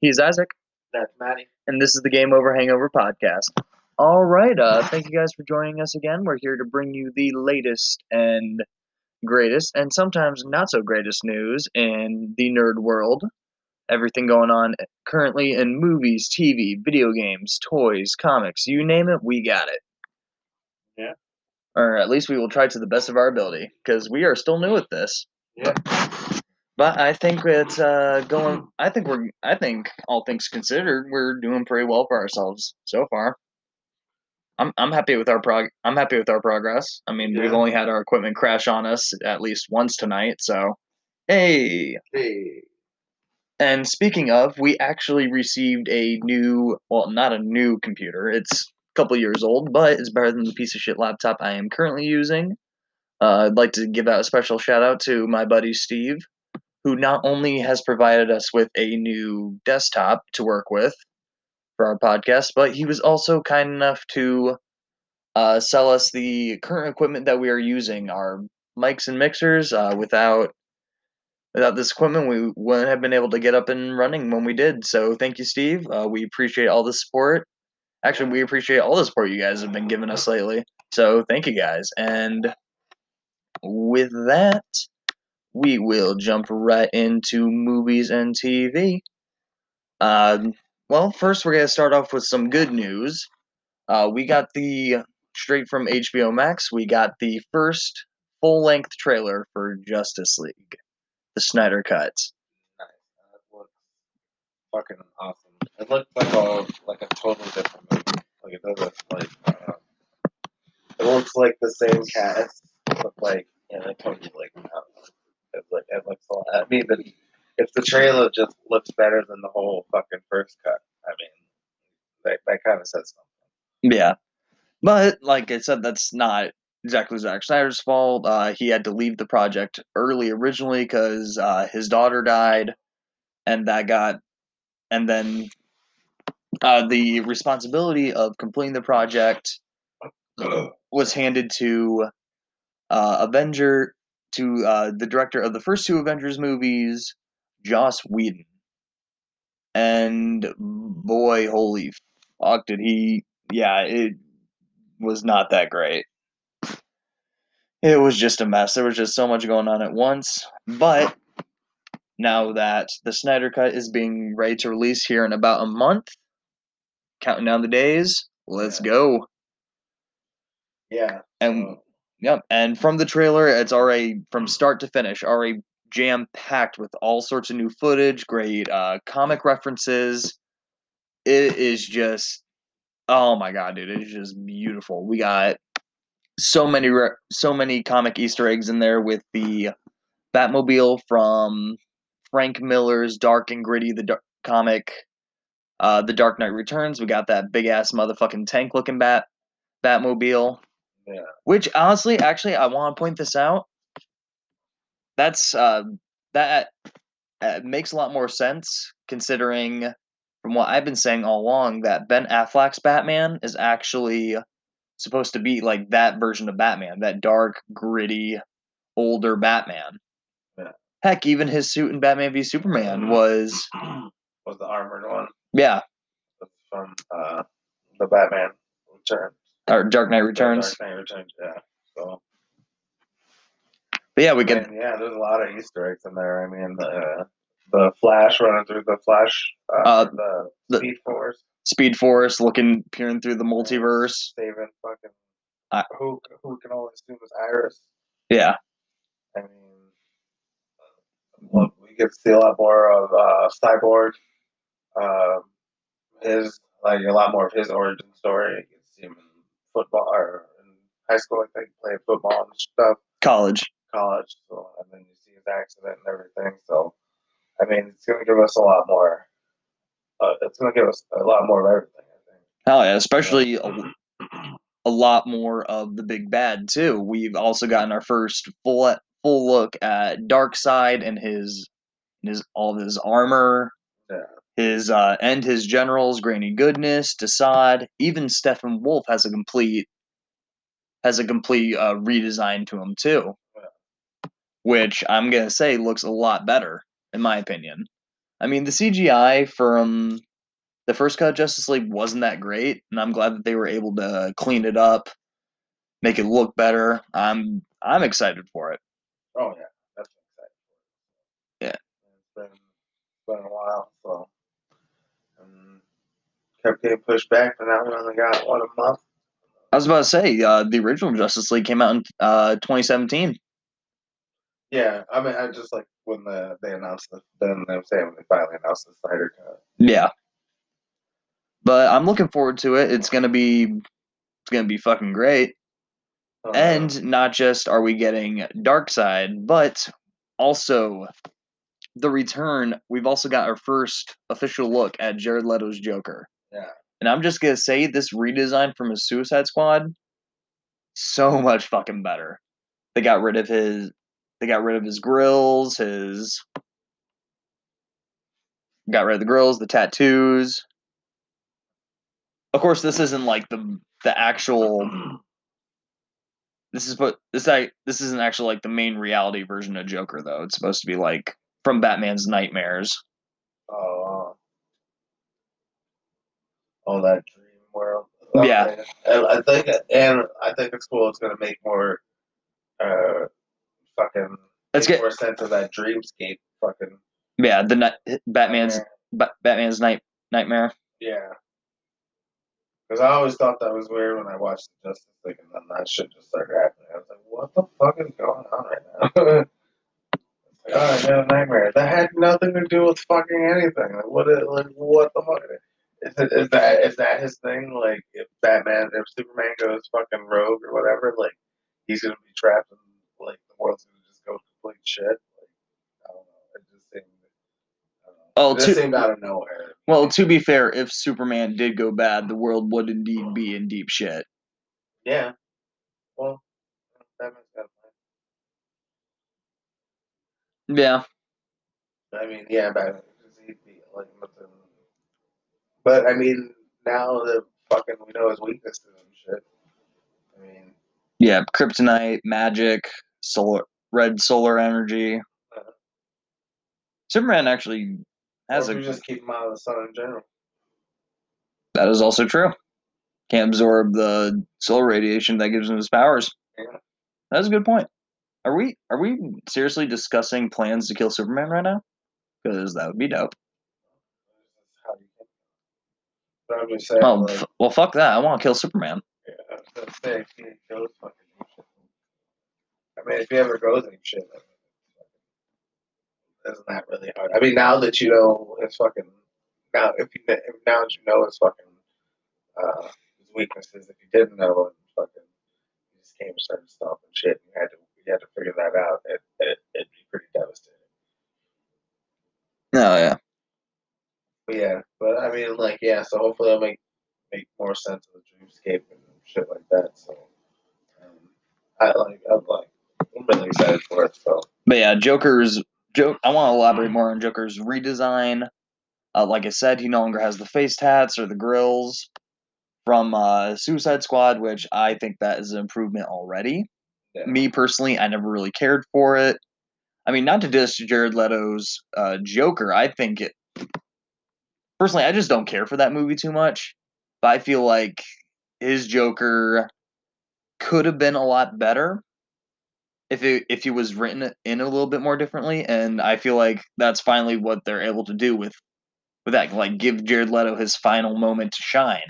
He's Isaac, That's Maddie. and this is the Game Over Hangover podcast. All right, uh, thank you guys for joining us again. We're here to bring you the latest and greatest, and sometimes not so greatest news in the nerd world. Everything going on currently in movies, TV, video games, toys, comics, you name it, we got it. Yeah. Or at least we will try to the best of our ability, because we are still new at this. Yeah. But I think it's uh, going. I think we're. I think all things considered, we're doing pretty well for ourselves so far. I'm I'm happy with our prog. I'm happy with our progress. I mean, we've only had our equipment crash on us at least once tonight. So, hey. Hey. And speaking of, we actually received a new. Well, not a new computer. It's a couple years old, but it's better than the piece of shit laptop I am currently using. Uh, I'd like to give out a special shout out to my buddy Steve, who not only has provided us with a new desktop to work with for our podcast, but he was also kind enough to uh, sell us the current equipment that we are using, our mics and mixers. Uh, without without this equipment, we wouldn't have been able to get up and running when we did. So thank you, Steve. Uh, we appreciate all the support. Actually, we appreciate all the support you guys have been giving us lately. So thank you guys. And with that, we will jump right into movies and TV. Um, well, first we're gonna start off with some good news. Uh, we got the straight from HBO Max. We got the first full-length trailer for Justice League, the Snyder Cut. Nice. That looks fucking awesome. It looks like a like a totally different movie. Like it doesn't like. Uh, it looks like the same cast, but like in a totally like. It, look, it looks a lot. I mean, the, if the trailer just looks better than the whole fucking first cut, I mean, that that kind of says something. Yeah, but like I said, that's not exactly Zack Snyder's fault. Uh, he had to leave the project early originally because uh, his daughter died, and that got, and then uh, the responsibility of completing the project was handed to uh, Avenger to uh, the director of the first two Avengers movies, Joss Whedon. And boy, holy fuck, did he? Yeah, it was not that great. It was just a mess. There was just so much going on at once. But now that the Snyder Cut is being ready to release here in about a month, counting down the days, let's Yeah. go. Yeah. And Yep, and from the trailer, it's already from start to finish, already jam packed with all sorts of new footage, great uh, comic references. It is just, oh my god, dude, it's just beautiful. We got so many, re- so many comic Easter eggs in there with the Batmobile from Frank Miller's Dark and Gritty, the dark comic, uh, The Dark Knight Returns. We got that big ass motherfucking tank looking bat, Batmobile. Yeah. Which honestly, actually, I want to point this out. That's uh, that uh, makes a lot more sense considering, from what I've been saying all along, that Ben Affleck's Batman is actually supposed to be like that version of Batman, that dark, gritty, older Batman. Yeah. Heck, even his suit in Batman v Superman was was the armored one yeah, from uh, the Batman Returns. Or Dark Knight Returns. Dark Knight Returns. Yeah. So. But yeah, we can And yeah, there's a lot of Easter eggs in there. I mean, the the Flash running through the Flash, uh, Uh, the, the- Speed Force, Speed Force looking peering through the multiverse. saving fucking I- who who can only assume is Iris. Yeah. I mean, look, we get to see a lot more of uh, Cyborg. Um, his like a lot more of his origin story. You can see him in football or in high school. I think playing football and stuff. College. college, so and then you see his accident and everything. So, I mean, it's gonna give us a lot more. Uh, it's gonna give us a lot more of everything. I think. Hell yeah, especially a, a lot more of the big bad too. We've also gotten our first full full look at Darkseid and his his all of his armor, Yeah. His uh, and his generals, Granny Goodness, Desaad, even Steppenwolf has a complete has a complete uh, redesign to him too, which I'm gonna say looks a lot better in my opinion. I mean, the CGI from the first cut of Justice League wasn't that great, and I'm glad that they were able to clean it up, make it look better. I'm I'm excited for it. Oh yeah, that's exciting. Yeah. It's been it's been a while, so kept getting pushed back, and now we only got what a month. I was about to say uh, the original Justice League came out in uh, 2017. Yeah, I mean, I just like when the they announced the then they were saying when they finally announced the Snyder cut. Yeah, but I'm looking forward to it. It's gonna be it's gonna be fucking great. Uh, And not just are we getting Darkseid, but also the return. We've also got our first official look at Jared Leto's Joker. Yeah, And I'm just gonna say this redesign from his Suicide Squad, so much fucking better. They got rid of his they got rid of his grills, his got rid of the grills, the tattoos. Of course, this isn't like the the actual this is what this I this isn't actually like the main reality version of Joker though. It's supposed to be like from Batman's nightmares. oh, oh, that dream world. Yeah. And I think, and I think it's cool. It's gonna make more, uh, fucking Let's get more sense of that dreamscape. Fucking yeah, the ni- Batman's. Ba- Batman's night nightmare. Yeah. Because I always thought that was weird when I watched the Justice League, and then that shit just started happening. I was like, "What the fuck is going on right now?" it's like, oh, I had a nightmare. That had nothing to do with fucking anything. Like, what? Is, like, what the fuck? Is, it, is that is that his thing? Like, if Batman, if Superman goes fucking rogue or whatever, like, he's gonna be trapped and like the world's gonna just go complete shit. Like, I don't know. It just seemed. Uh, I. Oh, it just to- seemed out of nowhere. Well, to be fair, if Superman did go bad, the world would indeed be in deep shit. Yeah. Well, Batman's got a plan. Yeah, I mean, yeah, Batman. he'd be like nothing. But I mean, now the fucking we know his weaknesses and shit. I mean, yeah, kryptonite, magic, solar, red solar energy. Uh-huh. Superman actually has or a just keep him out of the sun in general. that is also true. Can't absorb the solar radiation that gives him his powers. Yeah. That's a good point. Are we are we seriously discussing plans to kill Superman right now? Because that would be dope. That's how you can. But I'm just saying, Oh, like, f- well, fuck that. I want to kill Superman. yeah, I was gonna say, if he goes fucking shit. I mean, if he ever goes ape shit, I mean, it's isn't that really hard? I mean, now that you know his fucking now, if you if now that you know his fucking uh, his weaknesses, if you didn't know and fucking he just came and started stomping shit, and you had to you had to figure that out. It, it it'd be pretty devastating. Oh yeah. But yeah, but I mean, like, yeah. So hopefully, I'll make make more sense of the dreamscape and shit like that. So, um, I like, I'm like, I'm really excited for it. So, But yeah, Joker's joke. I want to elaborate more on Joker's redesign. Uh, like I said, he no longer has the face tats or the grills from uh, Suicide Squad, which I think that is an improvement already. yeah. Me personally, I never really cared for it. I mean, not to diss Jared Leto's uh, Joker, I think it. Personally, I just don't care for that movie too much. But I feel like his Joker could have been a lot better if it if he was written in a little bit more differently. And I feel like that's finally what they're able to do with with that. Like, give Jared Leto his final moment to shine.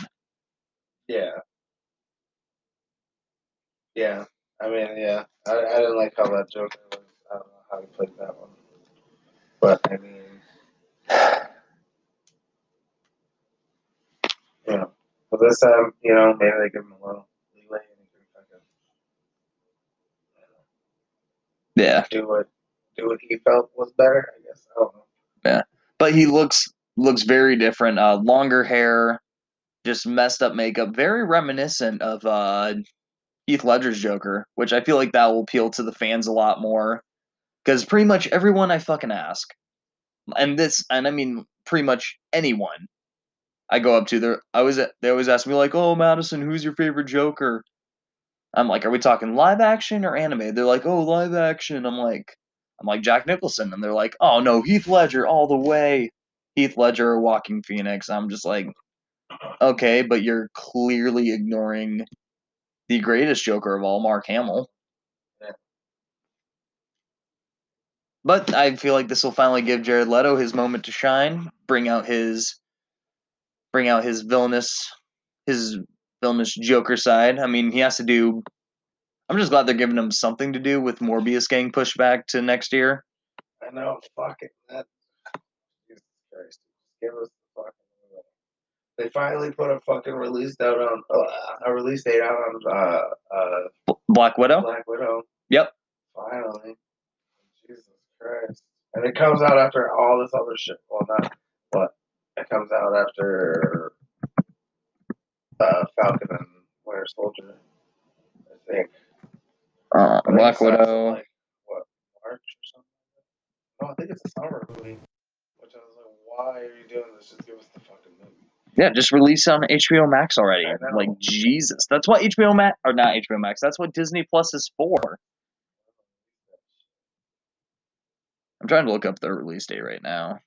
yeah, yeah. I mean, yeah. I, I didn't like how that Joker was. I don't know how he played that one, but I mean, know, but this time, you know, maybe they give him a little leeway and he can fucking you know, Yeah. do what do what he felt was better. I guess I don't know. Yeah, but he looks looks very different. Uh, longer hair, just messed up makeup, very reminiscent of uh, Heath Ledger's Joker, which I feel like that will appeal to the fans a lot more. Because pretty much everyone I fucking ask, and this, and I mean pretty much anyone I go up to, they I always they always ask me like, "Oh, Madison, who's your favorite Joker?" I'm like, "Are we talking live action or anime?" They're like, "Oh, live action." I'm like, I'm like Jack Nicholson, and they're like, "Oh no, Heath Ledger all the way." Heath Ledger or Joaquin Phoenix. I'm just like, okay, but you're clearly ignoring the greatest Joker of all, Mark Hamill. But I feel like this will finally give Jared Leto his moment to shine, bring out his bring out his villainous his villainous Joker side. I mean, he has to do I'm just glad they're giving him something to do with Morbius getting pushed back to next year. I know, fucking that. Jesus Christ. Give us the fucking. They finally put a fucking release out on uh, a release date out on uh, uh, Black Widow? Black Widow. Yep. Finally. Jesus Christ. And it comes out after all this other shit. Well, not what. It comes out after uh, Falcon and Winter Soldier. I think. Uh, I think Black it starts in, Widow. Like, what, March or something? No, I think it's a summer movie. Which I was like, why are you doing this? Just give us the fucking movie. Yeah, just release on HBO Max already. Like Jesus, that's what HBO Max or not HBO Max. That's what Disney Plus is for. I'm trying to look up the release date right now.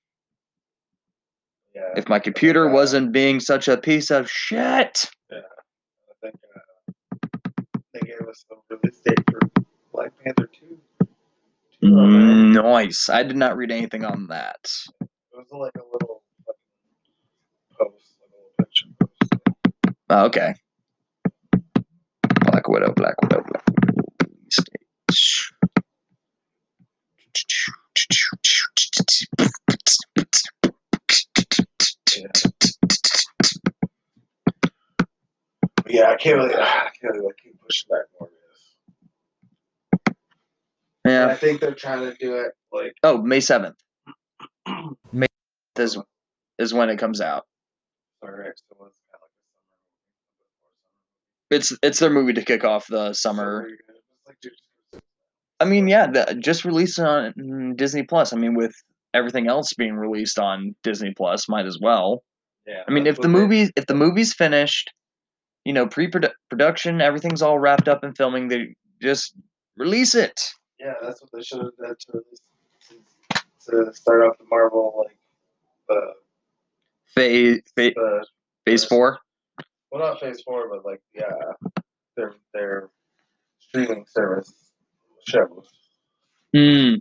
Yeah. If my computer uh, wasn't being such a piece of shit. Yeah. I think uh, they gave us the release date for Black Panther 2. Two Mm. Nice. I did not read anything on that. It was like a little post, like a little picture post. Oh, okay. Black Widow, Black Widow, Black Widow. release date. Yeah, I can't really, I can't really keep pushing back Morbius. And I think they're trying to do it like Oh, May seventh May- is is when it comes out. Alright, so it's kind of like It's it's their movie to kick off the summer. summer. movie. It's like, dude, just- I mean, yeah, the, just release it on Disney Plus. I mean, with everything else being released on Disney Plus, might as well. yeah. I mean, if the movie if the movie's finished, you know, pre-production, everything's all wrapped up in filming, they just release it. Yeah, that's what they should have done to release to start off the Marvel like the Phase phase, the phase four. well not phase four but like yeah their their streaming service shows. Hmm.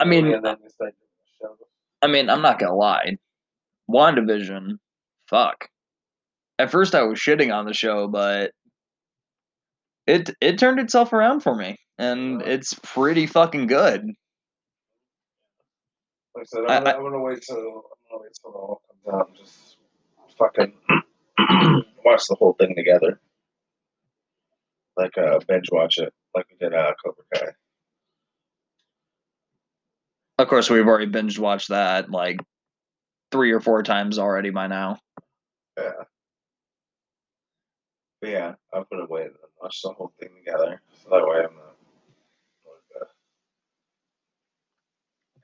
I mean- and then you start doing the shows. I mean, I'm not gonna lie. WandaVision, fuck. At first, I was shitting on the show, but it it turned itself around for me, and it's pretty fucking good. Like I said, I- I'm, gonna, I'm gonna wait till I'm gonna wait till it all comes out and just fucking watch the whole thing together. Like uh binge watch it like we did uh Cobra Kai. Of course, we've already binge watched that like three or four times already by now. Yeah. But yeah, I'm gonna wait and watch the whole thing together. So that way I'm not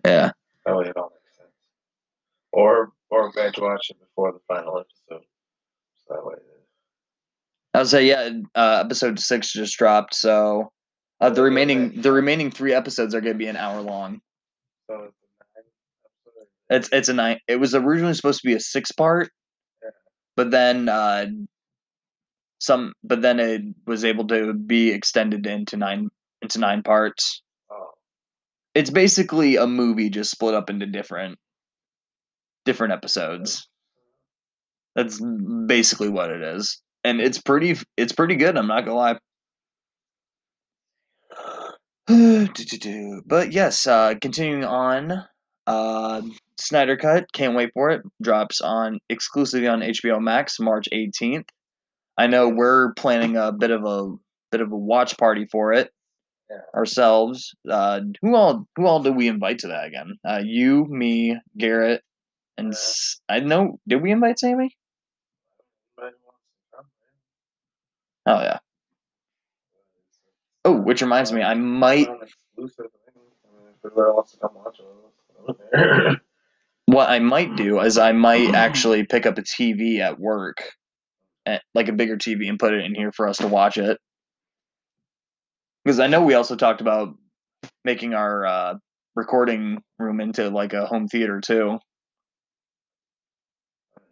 Yeah. that way it all makes sense. Or or binge watch it before the final episode. So that way I'll say yeah. Uh, episode six just dropped, so uh, the remaining the remaining three episodes are gonna be an hour long. so it's a nine. It's it's a nine. It was originally supposed to be a six part, but then uh, some. But then it was able to be extended into nine into nine parts. Oh. It's basically a movie just split up into different different episodes. That's basically what it is, and it's pretty. It's pretty good. I'm not gonna lie. But yes, uh, continuing on. Uh, Snyder Cut, can't wait for it. Drops on exclusively on HBO Max March 18th. I know we're planning a bit of a bit of a watch party for it Yeah. ourselves. Uh, who all who all did we invite to that again? Uh, you, me, Garrett, and Yeah. S- I know. Did we invite Sammy? Anybody wants to come, man? Oh yeah. Oh, which reminds me, I might. Not an exclusive thing. I mean, if everybody wants to come watch it, with us, okay. What I might do is I might actually pick up a TV at work, eh, like a bigger TV, and put it in here for us to watch it. Because I know we also talked about making our uh, recording room into like a home theater too.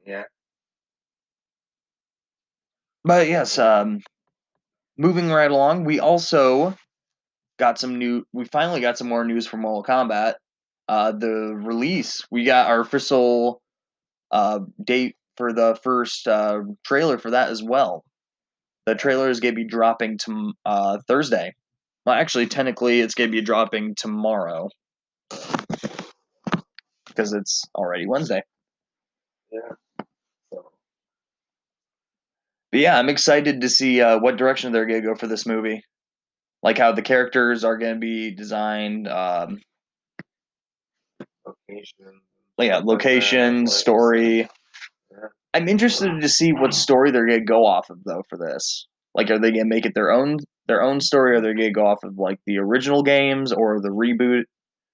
Yeah. But yes, um, moving right along, we also got some new. We finally got some more news from Mortal Kombat. Uh, the release, we got our official uh, date for the first uh, trailer for that as well. The trailer is going to be dropping to uh, Thursday. Well, actually, technically, it's going to be dropping tomorrow because it's already Wednesday. Yeah. But yeah, I'm excited to see uh, what direction they're going to go for this movie. Like how the characters are going to be designed. Um, location. yeah, location, story. I'm interested to see what story they're gonna go off of though for this. Like, are they gonna make it their own their own story, or they're gonna go off of like the original games, or the reboot,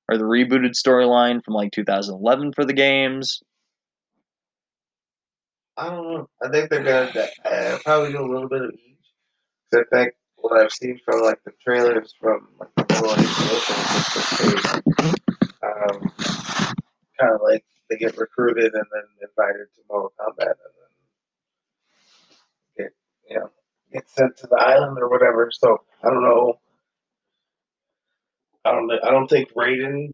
or the rebooted storyline from like 2011 for the games? I don't know. I think they're gonna uh, probably do a little bit of each. 'Cause I think what I've seen from like the trailers from like the World um, kind of like they get recruited and then invited to Mortal Kombat and then get you know get sent to the island or whatever. So I don't know. I don't. I don't think Raiden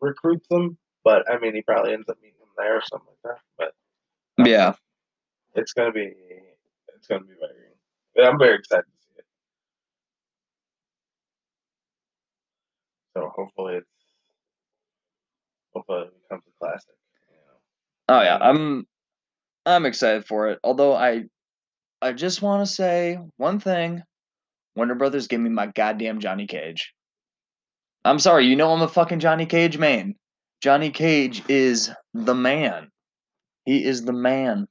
recruits them, but I mean he probably ends up meeting them there or something like that. But Yeah, it's gonna be it's gonna be very. I'm very excited to see it. So hopefully it's hopefully it becomes a classic. Oh yeah, I'm I'm excited for it. Although I I just want to say one thing. Warner Brothers give me my goddamn Johnny Cage. I'm sorry, you know I'm a fucking Johnny Cage man. Johnny Cage is the man. He is the man.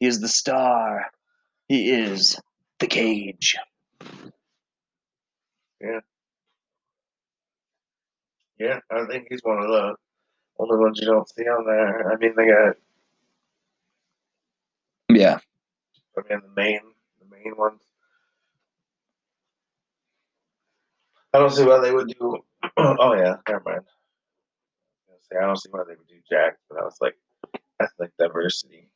He is the star. He is the cage. Yeah, Yeah, I think he's one of the only ones you don't see on there. I mean, they got Yeah. I mean the main the main ones. I don't see why they would do. oh yeah, never mind. I I don't see why they would do Jack, but I was like, that's like diversity.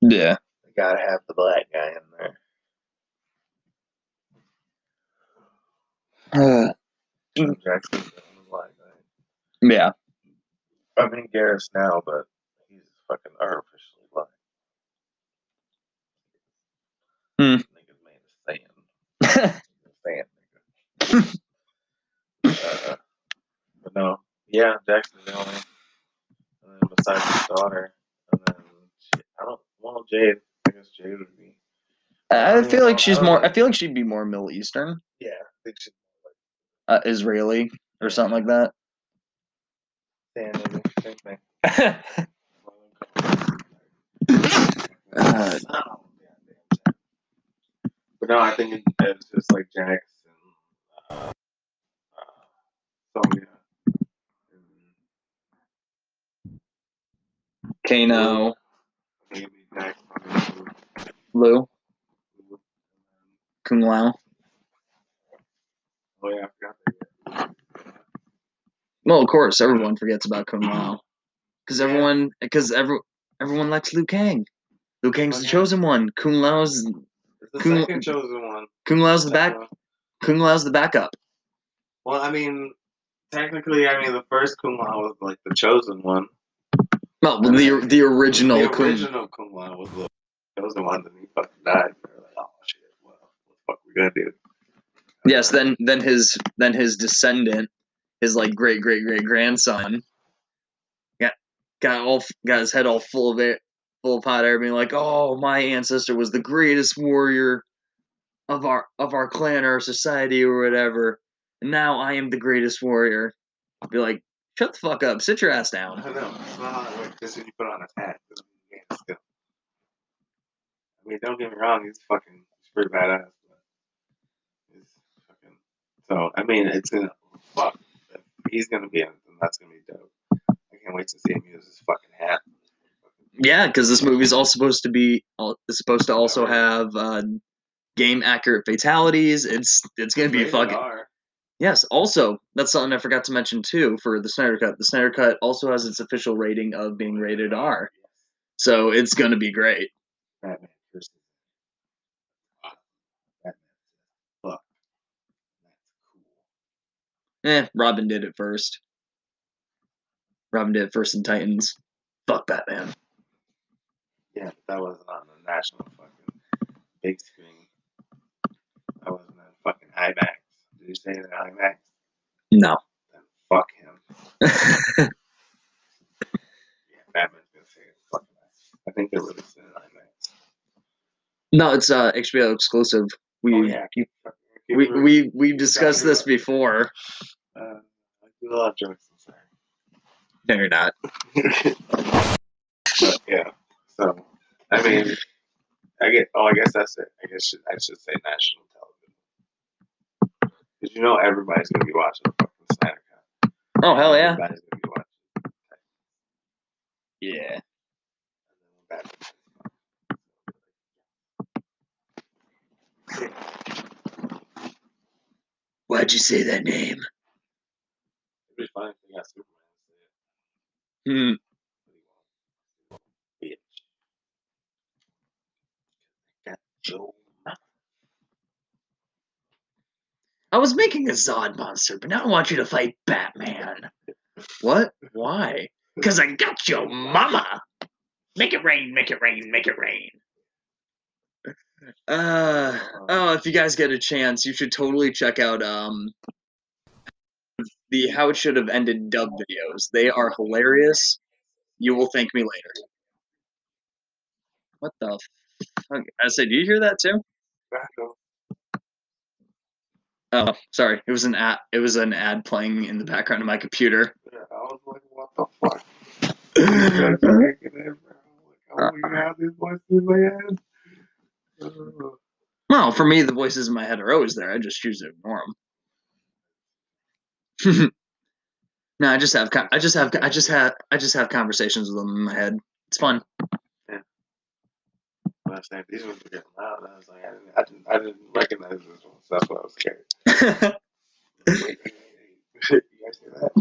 Yeah. They gotta have the black guy in there. Uh, Jackson's the black guy. yeah. I mean Garrus now, but he's fucking artificially black. Hmm. Nigga's made of sand. Sand, nigga. uh, but no, yeah, Jackson's the only. And then besides his daughter, and then shit, I don't. Well, Jade. I guess Jade would be. I feel like she's I more. know. I feel like she'd be more Middle Eastern, Yeah, I think she's uh, Israeli, or something like that. sand nigga. Same thing. Uh, But no, I think it's just like Jax and uh, uh, Sonya. Kano. Lou, Kung Lao. Oh yeah, I forgot that. Well, of course, everyone forgets about Kung Lao, because everyone, because every, everyone likes Liu Kang. Liu Kang's the chosen one. Kung Lao's the Kung- second chosen one. Kung Lao's the back. Kung Lao's the backup. Well, I mean, technically, I mean, the first Kung Lao was like the chosen one. No, the the original the original Kung Lao was the chosen one, and he fucking died. Like, oh shit, well, what the fuck we gonna do? Yes, then then his then his descendant, his like great great great grandson, got got all got his head all full of it, full of hot air, being like, "Oh, my ancestor was the greatest warrior of our of our clan or society or whatever. And now I am the greatest warrior." Be like, "Shut the fuck up, sit your ass down." I know. It's not. Just when you put on a hat. I mean, don't get me wrong. He's fucking. He's pretty badass. But he's fucking. So I mean, it's gonna. Fuck. He's gonna be in it, then that's gonna be dope. I can't wait to see him use his fucking hat. Yeah, because this movie's all supposed to be all supposed to also have uh, game accurate fatalities. It's it's gonna be fucking R. Yes, also, that's something I forgot to mention too for the Snyder Cut. The Snyder Cut also has its official rating of being rated R. So it's gonna be great. Batman versus. Awesome. Batman says, "Fuck, that's cool." Eh, Robin did it first. Robin did it first in Titans. Fuck Batman. Yeah, that wasn't on the national fucking big screen. That wasn't in fucking IMAX. Did you say in IMAX? No. Then fuck him. Yeah, Batman's gonna say it. Fuck that. I think they're releasing it IMAX. no, it's uh HBO exclusive. We oh yeah, keep fucking. Keep we, we we discussed this before. Uh, I do a lot of jokes. I'm No, you're not. but yeah, so I mean, I get. Oh, I guess that's it. I guess should, I should say national television. Because you know everybody's gonna be watching the fucking Snyder Cut. Oh hell yeah. Everybody's gonna be watching. Yeah. Then Why'd you say that name? It'd be fun if they got Superman to say it. Hmm. but he won't. Bitch. Got Joe. I was making a Zod monster, but now I want you to fight Batman. What? Why? Because I got your mama. Make it rain, make it rain, make it rain. Uh oh, if you guys get a chance, you should totally check out um the How It Should Have Ended dub videos. They are hilarious. You will thank me later. What the fuck? I said, do you hear that too? Oh, sorry. It was an ad. It was an ad playing in the background of my computer. Yeah, I was like, what the fuck? You guys are making it, bro. Like, oh, you have these voices in my head. Well, for me, the voices in my head are always there. I just choose to ignore them. no, I just have. I just have. I just have. I just have conversations with them in my head. It's fun. But I saying, these ones were getting loud. I was like, I didn't, I didn't, I didn't recognize this one, so that's why I was scared. Wait, wait, wait. you guys hear that?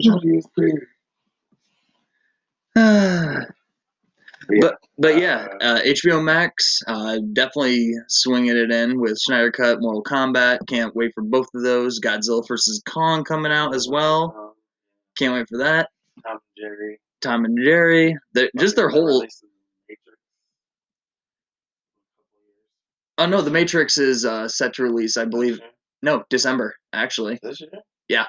Johnny is clear. But but yeah, uh, HBO Max uh, definitely swinging it in with Snyder Cut, Mortal Kombat. Can't wait for both of those. Godzilla vs Kong coming out as well. Um, Can't wait for that. Tom and Jerry. Tom and Jerry. They're, just their whole. releasing Matrix in a couple years. Oh no, The Matrix is uh, set to release. I believe no December actually. This year? Yeah.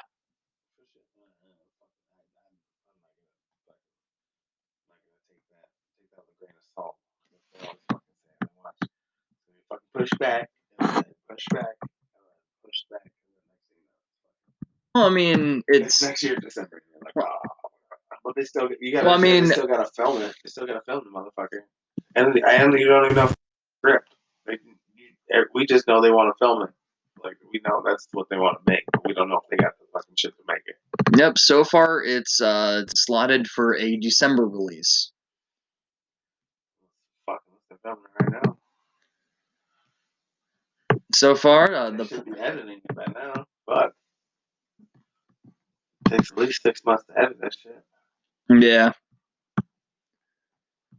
Push back, push back, push back, and then next thing you know, Well, I mean, it's next year December. You're like, oh, but they still you gotta. Well, I they mean- still gotta film it. They still gotta film the motherfucker, and and you don't even know script. Like, we just know they want to film it. Like we know that's what they want to make, but we don't know if they got the fucking shit to make it. Yep, so far it's uh slotted for a December release. Fucking, filming right now. So far, uh, the should be editing it by now, but it takes at least six months to edit that shit. yeah.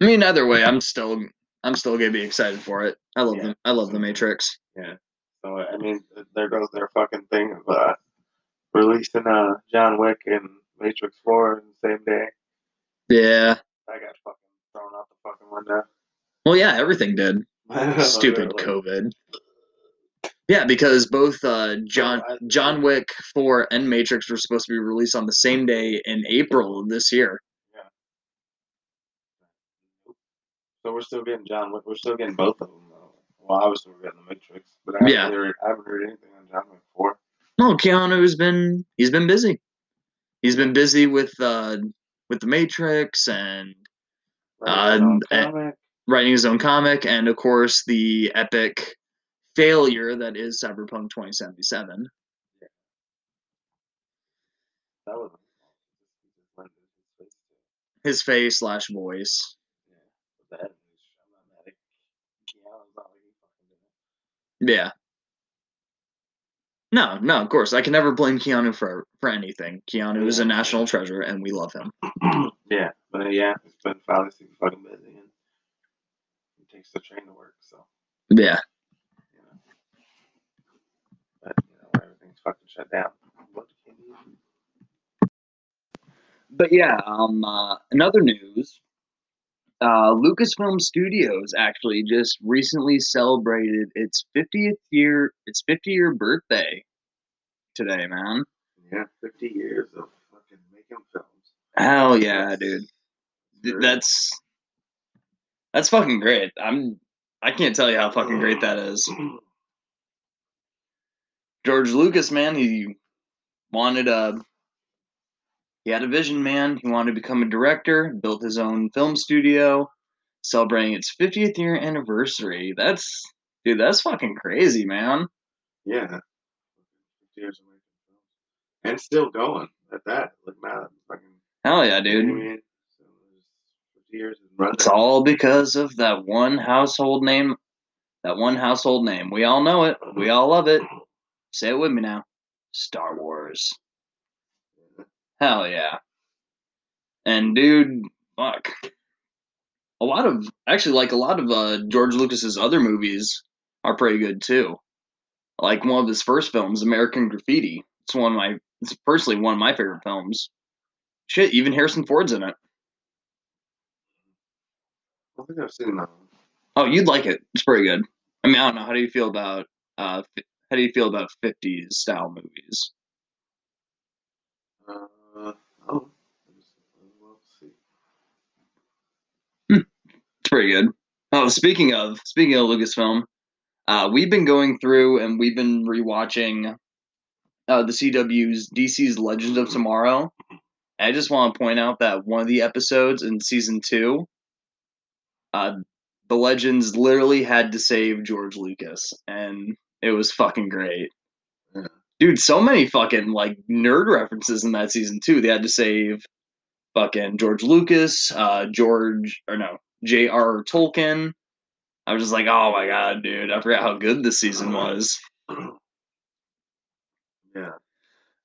I mean, either way, I'm still I'm still gonna be excited for it. I love Yeah. the I love the Matrix. Yeah. So I mean, there goes their fucking thing of uh, releasing uh, John Wick and Matrix Four in the same day. Yeah. I got fucking thrown out the fucking window. Well, yeah, everything did. Stupid COVID. Yeah, because both uh, John John Wick Four and Matrix were supposed to be released on the same day in April of this year. Yeah. So we're still getting John Wick. We're still getting both of them. Though. Well, obviously we're getting the Matrix, but I haven't, Yeah. heard, I haven't heard anything on John Wick Four. No, Keanu's been he's been busy. He's been busy with uh with the Matrix and Right, his own Uh, comic. writing his own comic, and of course the epic failure that is Cyberpunk 2077. That was. he his face to it. His face slash voice. Yeah, but that is I'm not mad at Keanu's not like he fucking did it. Yeah. No, no, of course. I can never blame Keanu for for anything. Keanu is a national treasure and we love him. yeah, but yeah, it's been obviously fucking busy and it takes the train to work, so Yeah. you know. But you know, everything's fucking shut down. What can you But yeah, um uh, another news. Uh, Lucasfilm Studios actually just recently celebrated its 50th year its 50 year birthday today, man. Yeah, fifty years of fucking making films. Hell yeah, dude. That's that's fucking great. I'm I can't tell you how fucking great that is. George Lucas, man, he wanted a he had a vision, man. He wanted to become a director, built his own film studio, celebrating its 50th year anniversary. That's dude, that's fucking crazy, man. Yeah. years of making. And still going at that. Like fucking Hell yeah, dude. what I mean? So there's 50 years. It's all because of that one household name. That one household name. We all know it. We uh-huh. all love it. Say it with me now. Star Wars. Hell yeah. And dude, fuck. A lot of actually like a lot of uh George Lucas's other movies are pretty good too. Like one of his first films, American Graffiti. It's one of my it's personally one of my favorite films. Shit, even Harrison Ford's in it. I don't think I've seen that. Oh, you'd like it. It's pretty good. I mean, I don't know. How do you feel about uh how do you feel about 50s style movies? Uh, oh, see. It's pretty good. Oh, speaking of speaking of Lucasfilm, uh, we've been going through and we've been rewatching uh, the CW's DC's Legends of Tomorrow. And I just want to point out that one of the episodes in season two, uh, the Legends literally had to save George Lucas, and it was fucking great. Yeah. Dude, so many fucking like nerd references in that season too. They had to save fucking George Lucas, uh, George or no, J.R. Tolkien. I was just like, oh my god, dude! I forgot how good this season was. Yeah.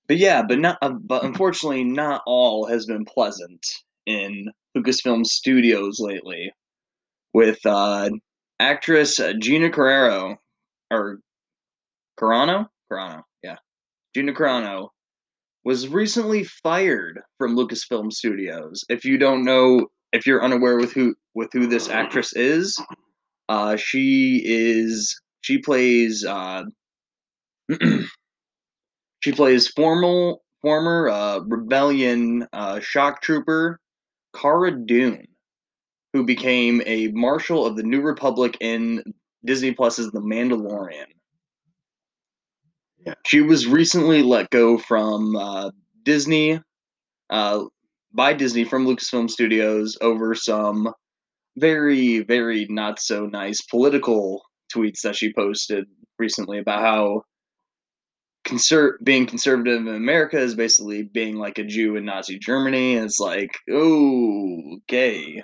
But yeah, but not. Uh, but unfortunately, not all has been pleasant in Lucasfilm Studios lately. With uh, actress uh, Gina Carrero, or Carano, Carano, yeah, Gina Carano was recently fired from Lucasfilm Studios. If you don't know, if you're unaware with who with who this actress is, uh, she is she plays uh, she plays formal former uh, rebellion uh, shock trooper Cara Dune, who became a marshal of the New Republic in Disney Plus's The Mandalorian. Yeah. She was recently let go from uh, Disney, uh, by Disney from Lucasfilm Studios over some very, very not so nice political tweets that she posted recently about how conser- being conservative in America is basically being like a Jew in Nazi Germany. And it's like, oh, okay.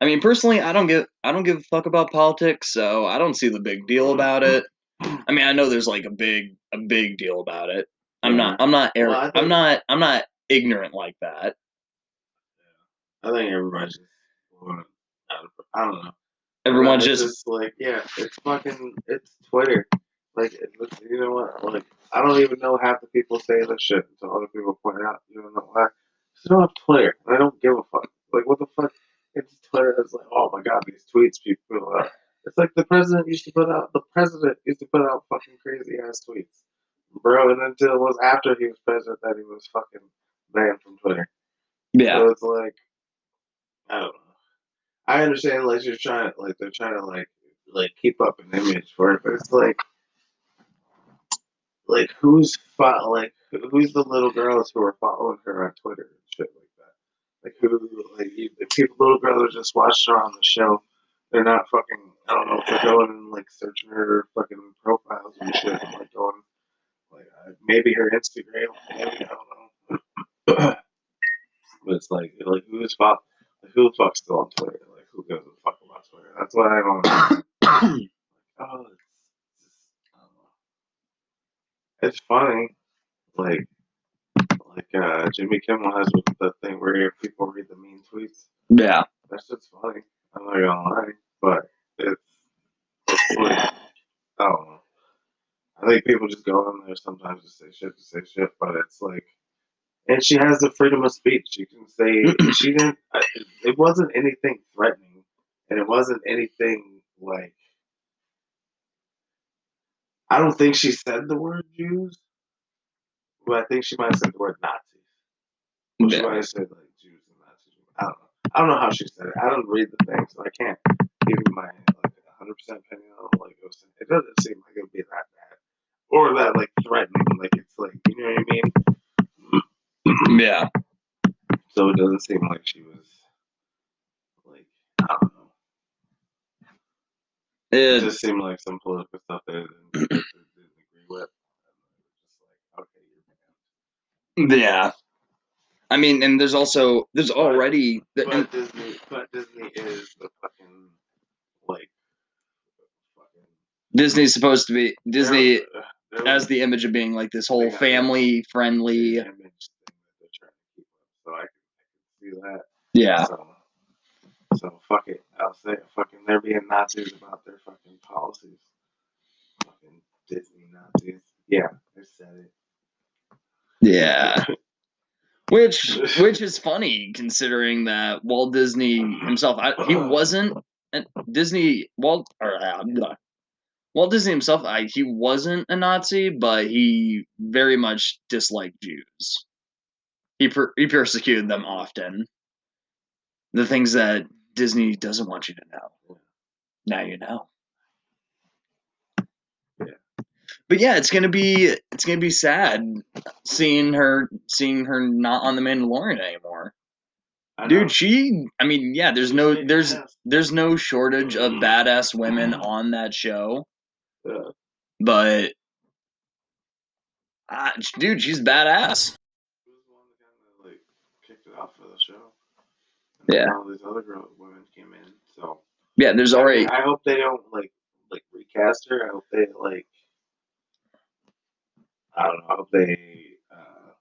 I mean, personally, I don't give I don't give a fuck about politics, so I don't see the big deal about it. I mean, I know there's like a big a big deal about it. I'm not I'm not Well, I I'm not I'm not ignorant like that. I think everybody's just going out of, I don't know. Everyone's It's just like, yeah, it's fucking, it's Twitter. Like, it's- you know what? Like, I don't even know half the people say this shit until other people point out. You know why? 'Cause I don't have Twitter. I don't give a fuck. Like, what the fuck? It's Twitter. It's like, oh my god, these tweets people out. It's like the president used to put out. The president used to put out fucking crazy ass tweets, bro. And until it was after he was president that he was fucking banned from Twitter. yeah. So it's like, I don't know. I understand, like you're trying, like they're trying to like, like keep up an image for it, but it's like, like who's fo- like who's the little girls who are following her on Twitter and shit like that? Like who, like you, the people, little girls are just watching her on the show. They're not fucking. I don't know if they're going and like searching her fucking profiles and shit, and, like going, like uh, maybe her Instagram, maybe I don't know. But it's like, like who's fuck, like, who the fuck's still on Twitter? Like who gives a fuck about Twitter? That's why I don't. oh, it's just, I. It's funny, like like uh, Jimmy Kimmel has with the thing where people read the mean tweets. Yeah. That shit's funny. I'm not gonna lie, but it's, it's like, I don't know. I think people just go on there sometimes to say shit to say shit, but it's like, and she has the freedom of speech. She can say she didn't. It wasn't anything threatening, and it wasn't anything like. I don't think she said the word Jews, but I think she might have said the word Nazis. She Yeah. might have said like Jews and Nazis. I don't know. I don't know how she said it. I don't read the thing, so I can't give you my like 100 percent opinion on like it was. It doesn't seem like it would be that bad or that like threatening. Like it's like you know what I mean. Yeah. So it doesn't seem like she was like I don't know. It It, just seemed like some political stuff that didn't, didn't agree with. And I was just like, okay, yeah. I mean, and there's also there's already But and- Disney, but Disney is the fucking like fucking Disney's supposed to be Disney they're- they're has like the image of being like this whole family friendly. image thing that they're trying to keep up. So I can, I can see that. Yeah. So, so fuck it. I'll say it. Fucking they're being Nazis about their fucking policies. Fucking Disney Nazis. Yeah, I said it. Yeah. Which which is funny considering that Walt Disney himself I, he wasn't Disney Walt or uh. Walt Disney himself I, he wasn't a Nazi but he very much disliked Jews. He per, he persecuted them often. The things that Disney doesn't want you to know. Now you know. Yeah. But yeah, it's gonna be it's gonna be sad seeing her seeing her not on the Mandalorian anymore. Dude, she I mean, yeah, there's no there's there's no shortage of badass women on that show, Yeah. but uh, dude, she's badass. Who the one that kind of like kicked it off for the show? And Yeah. All these other girl, women came in. So Yeah, there's I, already mean, I hope they don't like like recast her. I hope they like. I don't know. I hope they uh,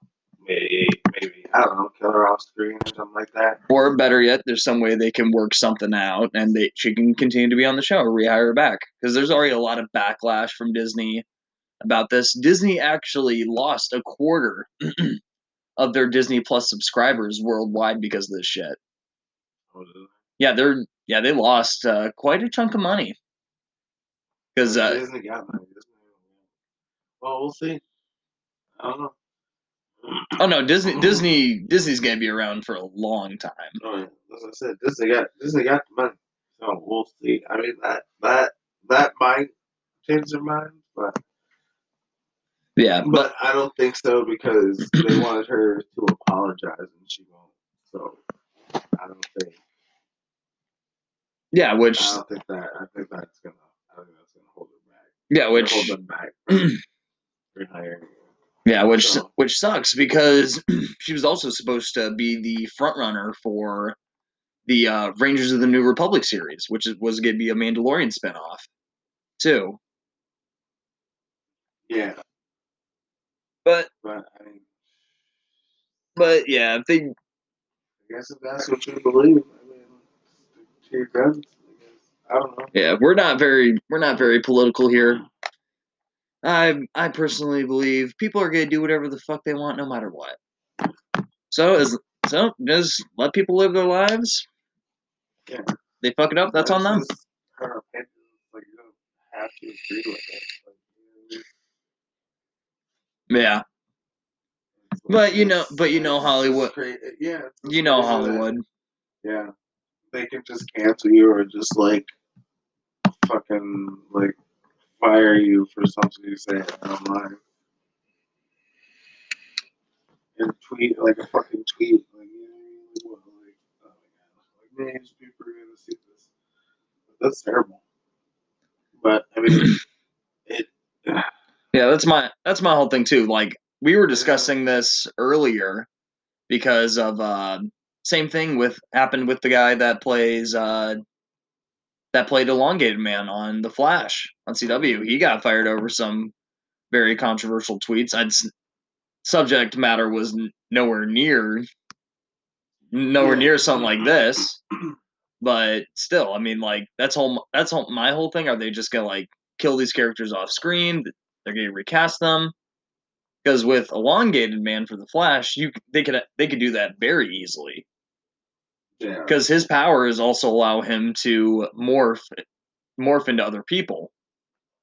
maybe maybe I don't know kill her off screen or something like that. or better yet, there's some way they can work something out and they she can continue to be on the show or rehire her back. Because there's already a lot of backlash from Disney about this. Disney actually lost a quarter of their Disney Plus subscribers worldwide because of this shit. It? Yeah, they're yeah they lost uh, quite a chunk of money because uh, Disney got money. Well, we'll see. I don't know. oh no Disney Disney Disney's gonna be around for a long time. Oh, yeah. As I said, Disney got Disney got the money. So we'll see. I mean that that that might change their mind, but Yeah, but but I don't think so because they wanted her to apologize and she won't. So I don't think yeah, which I don't think that I think that's gonna I think that's gonna hold her back. yeah which hold them back from rehiring. her. Yeah, which So- which sucks because she was also supposed to be the front runner for the uh, Rangers of the New Republic series, which is, was going to be a Mandalorian spinoff, too. Yeah, But but I mean, but yeah, if they I guess if that's what you believe, I mean, to your guns. I guess. I don't know. yeah we're not very we're not very political here. I I personally believe people are going to do whatever the fuck they want, no matter what. So as so just let people live their lives. Yeah. They fuck it up. That's on them. just Her opinion, like you don't have to agree with it. Like, you know, Yeah, But you know- but you know Hollywood- Yeah, you know that- Hollywood. Yeah, they can just cancel you or just like fucking like fire you for something you say online. And tweet like a fucking tweet, like you know, what, like oh my god, like millions people are gonna see this. That's terrible. But I mean, it. Yeah, that's my that's my whole thing too. Like we were discussing this earlier because of uh same thing with happened with the guy that plays uh that played elongated man on the Flash on CW. He got fired over some very controversial tweets. I'd subject matter was nowhere near nowhere near something like this. But still, I mean, like that's whole that's whole, my whole thing. Are they just gonna like kill these characters off screen? They're gonna recast them because with elongated man for the Flash, you they could they could do that very easily Yeah. because his powers also allow him to morph morph into other people.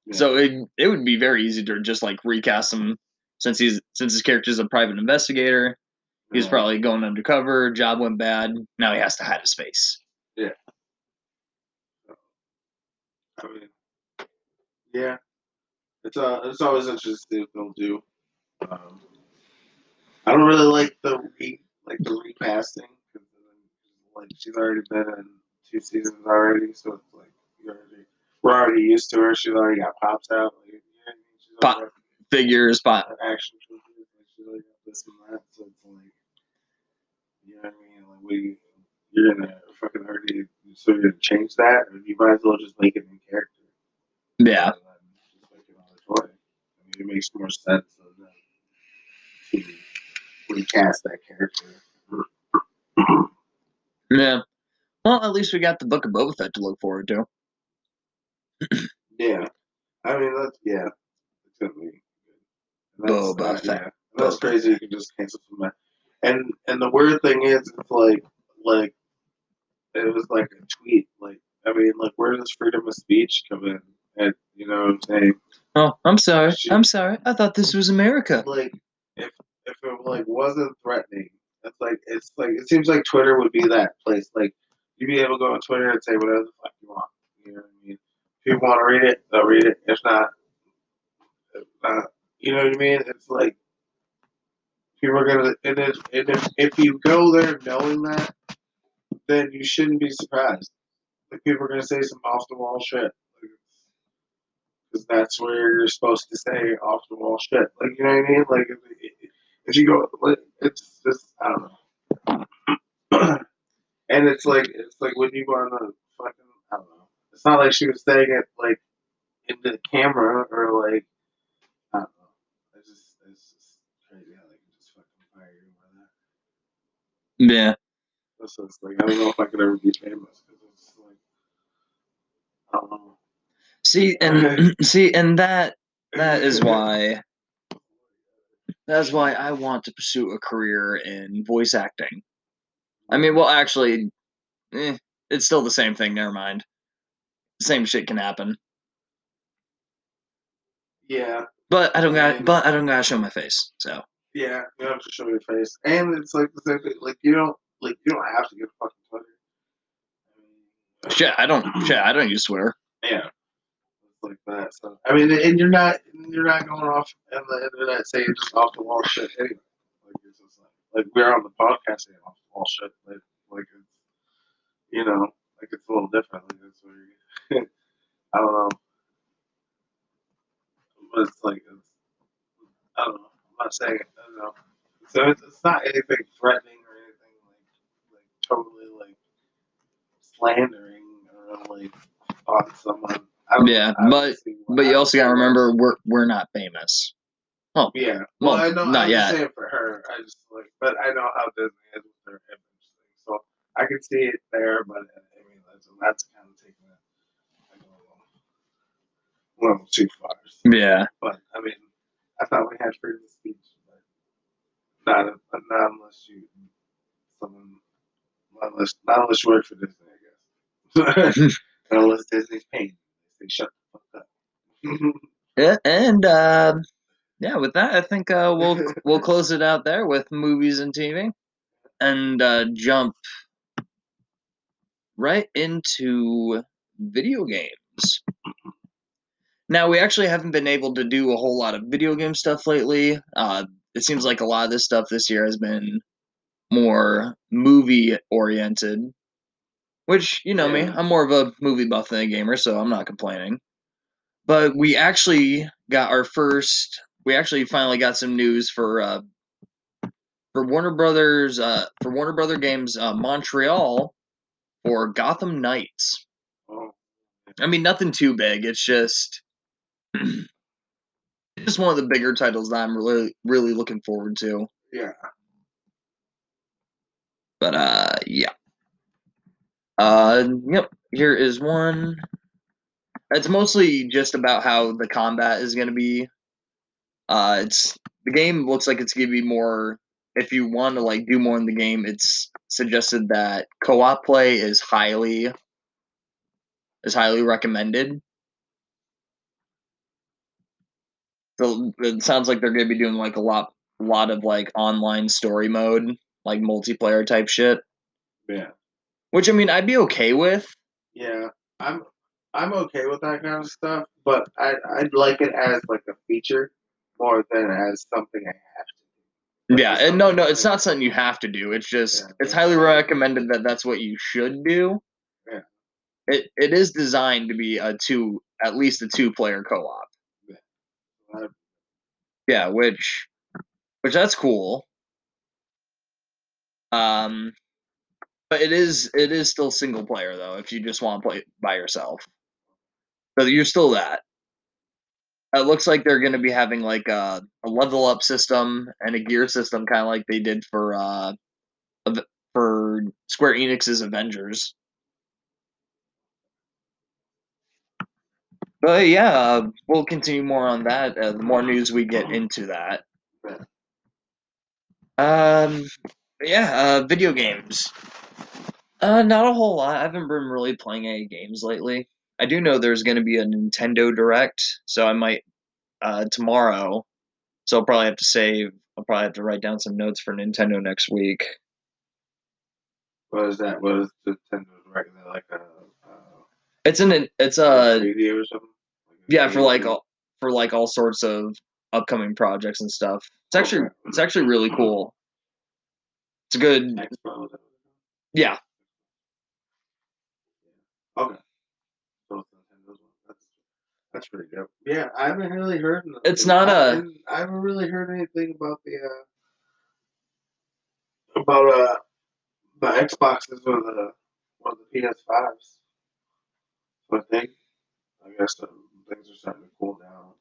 yeah. So it it would be very easy to just like recast him since he's since his character's a private investigator. He's Yeah. probably going undercover. Job went bad. Now he has to hide his face. Yeah. I mean, yeah, it's uh, it's always interesting what they'll do. Um, I don't really like the re, like the uh, like she's already been in two seasons already, so it's like already we're already used to her. She's already got pops out. Like, you know what I mean? She's Pop- already Figures, but action figures. Like she's already got this and that. So it's like, you know what I mean? Like we, you're gonna fucking already so you're change that, or you might as well just make it in character. yeah, rather just making another toy. I mean, it makes more sense than to recast that character. Yeah. Well, at least we got the Book of Boba Fett to look forward to. Yeah, I mean that's yeah, it's gonna be good. Boba uh, Fett. yeah, that's Boba crazy. You can just cancel from that. And and the weird thing is, it's like like it was like a tweet. Like I mean, like where does freedom of speech come in? And you know what I'm saying? Oh, I'm sorry. Shit. I'm sorry. I thought this was America. like if if it like wasn't threatening, it's like it's like it seems like Twitter would be that place. Like you'd be able to go on Twitter and say whatever the fuck you want. You know what I mean? If people want to read it, they'll read it. If not, if not, you know what I mean? It's like people are gonna and if and if, if you go there knowing that, then you shouldn't be surprised. Like people are gonna say some off the wall shit. because that's where you're supposed to say off the wall shit. Like you know what I mean? Like you go, like, it's just I don't know. and it's like it's like when you go on the fucking I don't know. It's not like she was saying it like into the camera or like I don't know. It's just it's just crazy how they can just fucking fire you by that. Yeah. So it's like I don't know if I could ever be famous because it's like I don't know. See, and see, and that that is why that's why I want to pursue a career in voice acting. I mean, well, actually, eh, it's still the same thing. Never mind. Same shit can happen, Yeah, but I don't got. But I don't gotta show my face. So Yeah, you don't have to show your face, and it's like the same thing. Like you don't like you don't have to get fucking Twitter. Shit, I don't. Shit, I don't use swear. Yeah, like that. So I mean, and you're not you're not going off on the internet saying just off the wall shit anyway. Like it's just like, like we're on the podcast saying off the wall shit. Like like it's you know like it's a little different. Like it's where I don't know, but it's like it's, I don't know. I'm not saying. I don't know. So it's, it's not anything threatening or anything like like totally like slandering or like on someone. I don't, Yeah, I but- But you also gotta remember we're we're not famous. Oh yeah. Well, Well, I know. not I'm yet. saying for her. I just like, but I know how Disney is with their image thing, so I can see it there. But uh, I mean, that's, that's kind of taking it like, a little, a little too far. So, Yeah. But I mean, I thought we had freedom of speech, but not, but not unless you someone, not unless not unless you work for Disney, I guess. not unless Disney's paying. They shut the fuck up. Yeah, and uh, yeah, with that, I think uh, we'll we'll close it out there with movies and TV, and uh, jump right into video games. Now we actually haven't been able to do a whole lot of video game stuff lately. Uh, it seems like a lot of this stuff this year has been more movie oriented, which you know me, I'm more of a movie buff than a gamer, so I'm not complaining. But we actually got our first. We actually finally got some news for uh, for Warner Brothers uh, for Warner Brother Games uh, Montreal for Gotham Knights. oh, I mean, nothing too big. It's just just one of the bigger titles that I'm really really looking forward to. Yeah. But uh, yeah. Uh, yep. Here is one. It's mostly just about how the combat is going to be. Uh, it's the game looks like it's going to be more. If you want to like do more in the game, it's suggested that co-op play is highly is highly recommended. So it sounds like they're going to be doing like a lot, lot of like online story mode, like multiplayer type shit. Yeah. Which I mean, I'd be okay with. Yeah. I'm I'm okay with that kind of stuff, but I I'd like it as like a feature more than as something I have to. Like, Yeah, and no, no, it's not something you have to do. It's just Yeah, it's highly recommended that that's what you should do. Yeah. It it is designed to be a two at least a two player co op. Yeah, which which that's cool. Um but it is it is still single player though if you just want to play by yourself. But you're still that. It looks like they're going to be having like a, a level up system and a gear system kind of like they did for uh for Square Enix's Avengers. But yeah, uh, we'll continue more on that. Uh, the more news we get into that. Um, yeah, uh, video games. Uh, not a whole lot. I haven't been really playing any games lately. I do know there's going to be a Nintendo Direct, so I might uh tomorrow. So I'll probably have to save. I'll probably have to write down some notes for Nintendo next week. What is that? What is Nintendo Direct? Is like a, uh, It's an it's a or something? Like yeah for like all for like all sorts of upcoming projects and stuff. It's actually Okay. it's actually really cool. It's a good Expo. Yeah. Okay. So Nintendo's one. That's that's pretty good. Yeah, I haven't really heard. It's not I a- haven't- I haven't really heard anything about the uh about uh the Xboxes or the or the PS5s. So I think I guess the things are starting to cool down.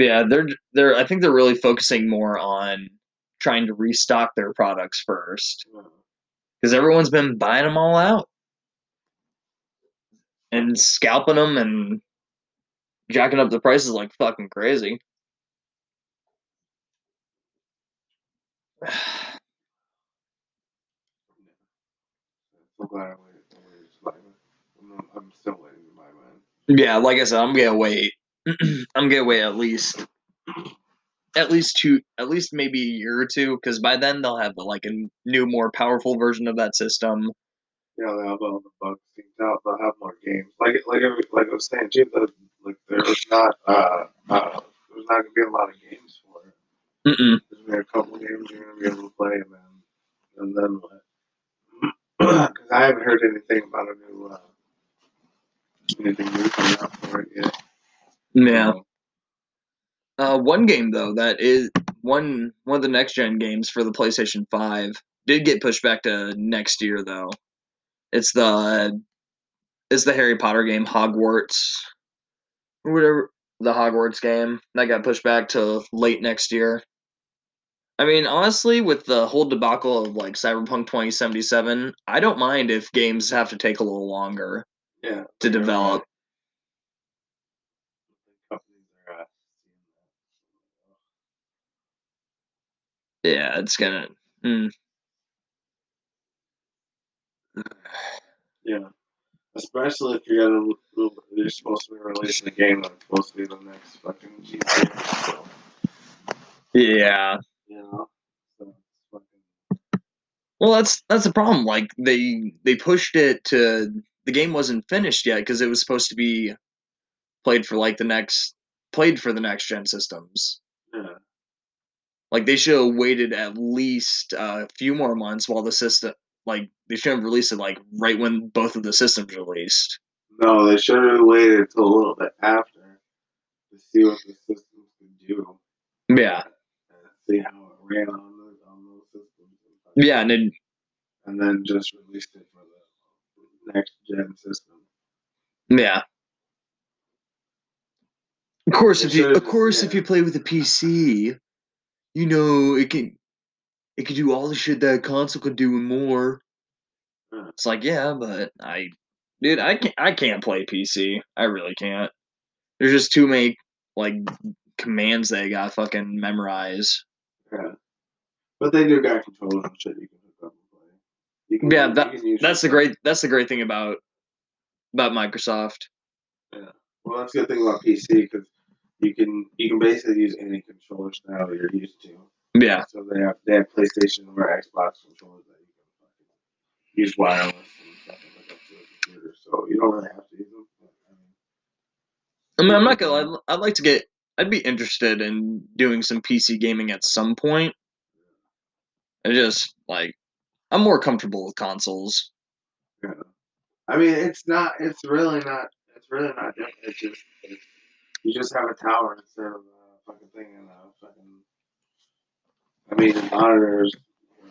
Yeah, they're they're I think they're really focusing more on trying to restock their products first Uh, because everyone's been buying them all out and scalping them and jacking up the prices like fucking crazy. I waited. I waited to buy mine. I'm, I'm still waiting to buy mine. Yeah, like I said, I'm gonna wait. I'm gonna wait at least, at least two, at least maybe a year or two, because by then they'll have like a new, more powerful version of that system. Yeah, they'll have all the bugs out. They'll have more games. Like like I- like I was saying, too. The, like there's not uh uh there's not gonna be a lot of games for it. Mm-mm. There's gonna be a couple games you're gonna be able to play, and then and then what? Because I haven't heard anything about a new uh anything new coming out for it yet. Yeah. So, Uh, one game though that is one one of the next gen games for the PlayStation Five did get pushed back to next year though. It's the it's the Harry Potter game Hogwarts, or whatever the Hogwarts game that got pushed back to late next year. I mean, honestly, with the whole debacle of like Cyberpunk 2077, I don't mind if games have to take a little longer yeah. to develop. Companies Yeah, it's gonna. Mm, Yeah. Especially if you're gonna you're supposed to be releasing a game that's supposed to be the next fucking GTA. So, yeah. you know. So fucking Well, that's that's the problem. Like they they pushed it to the game wasn't finished yet because it was supposed to be played for like the next played for the next gen systems. yeah. Like they should have waited at least uh, a few more months while the system like they should have released it like right when both of the systems released. No, they should have waited until a little bit after to see what the systems could do Yeah, see how it ran on those on those systems. yeah, and then And then just released it for the next gen system. yeah. Of course, It if you of course if you play with a PC, you know it can it can do all the shit that a console could do and more. Mm. It's like yeah, but I, dude, I can't I can't play PC. I really can't. There's just too many like commands that I got fucking memorize. Yeah. But they do got controllers and shit you can hook up and play. You can, Yeah, that- can That's the great that's the great thing about about Microsoft. Yeah. Well, that's the good thing about PC because you can you can basically use any controller style you're used to. Yeah, So they have they have PlayStation or Xbox controllers that you can use wireless and stuff hook up to a computer. So you don't really have to use them. I mean, I'm not gonna. lie, I'd like to get. I'd be interested in doing some PC gaming at some point. I just like I'm more comfortable with consoles. Yeah. I mean, it's not. It's really not. It's really not different. It's just. It's, you just have a tower instead of a fucking thing and a fucking. I mean, the monitors. you know,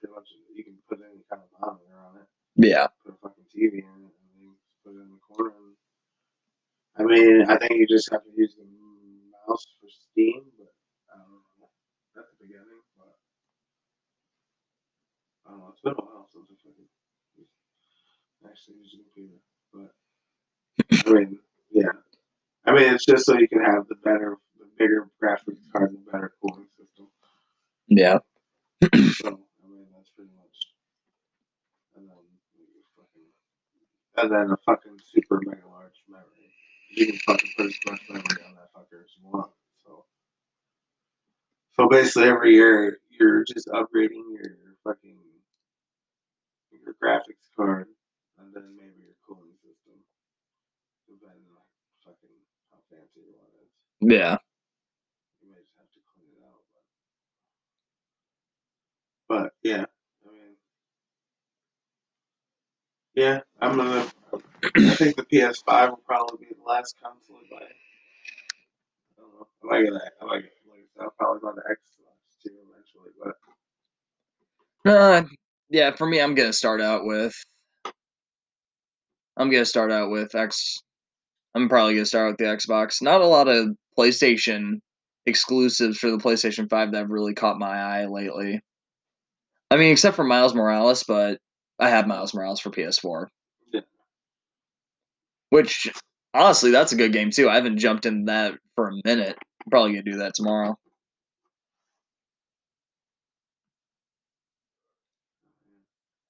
Pretty much, you can put any kind of monitor on it. Yeah, Put a fucking TV in it, and then put it in the corner. And, I mean, I think you just have to use the mouse for Steam, but I don't know. At the beginning, but I don't know. It's been a while since I fucking actually used a computer, but I mean, yeah. I mean, it's just so you can have the better, the bigger graphics card and the better cooling system. yeah. So, I mean, that's pretty much. And then, fucking, and then a fucking super mega large memory. You can fucking put as much memory on that fucker as you want. So, so basically, every year you're just upgrading your fucking your graphics card, and then maybe your cooling system, depending on fucking how fancy your one is. Yeah. You may just have to clean it out. But, but yeah, I mean, yeah, I'm gonna. I think the PS5 will probably be the last console I buy. I don't know. I might get that. I might get like I'll probably buy the Xbox too eventually, but Uh, yeah, for me, I'm gonna start out with. I'm gonna start out with X. I'm probably gonna start with the Xbox. Not a lot of PlayStation exclusives for the PlayStation 5 that have really caught my eye lately. I mean, except for Miles Morales, but I have Miles Morales for PS4. Yeah. Which, honestly, that's a good game too. I haven't jumped in that for a minute. Probably gonna do that tomorrow.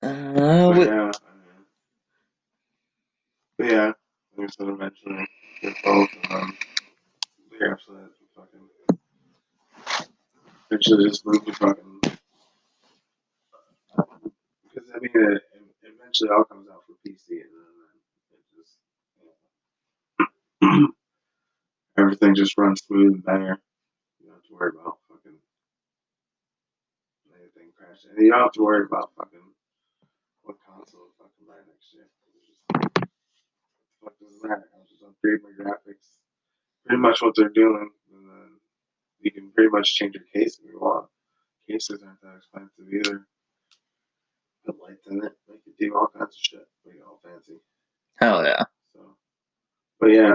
Uh, but yeah, but yeah, I said, eventually get both um, of them. They absolutely have to fucking. Eventually, just move to fucking. Because I mean, it, eventually all comes out for PC, and then it just. You everything just runs smooth and better. You don't have to worry about fucking anything crashing. You don't have to worry about fucking what console to fucking buy next year. It's just, fuck does that? I'll just upgrade my graphics. Pretty much what they're doing, and then you can pretty much change your case if you want. Cases aren't that expensive either. Put lights in it, make it do all kinds of shit, make it all fancy. hell yeah. So, but yeah,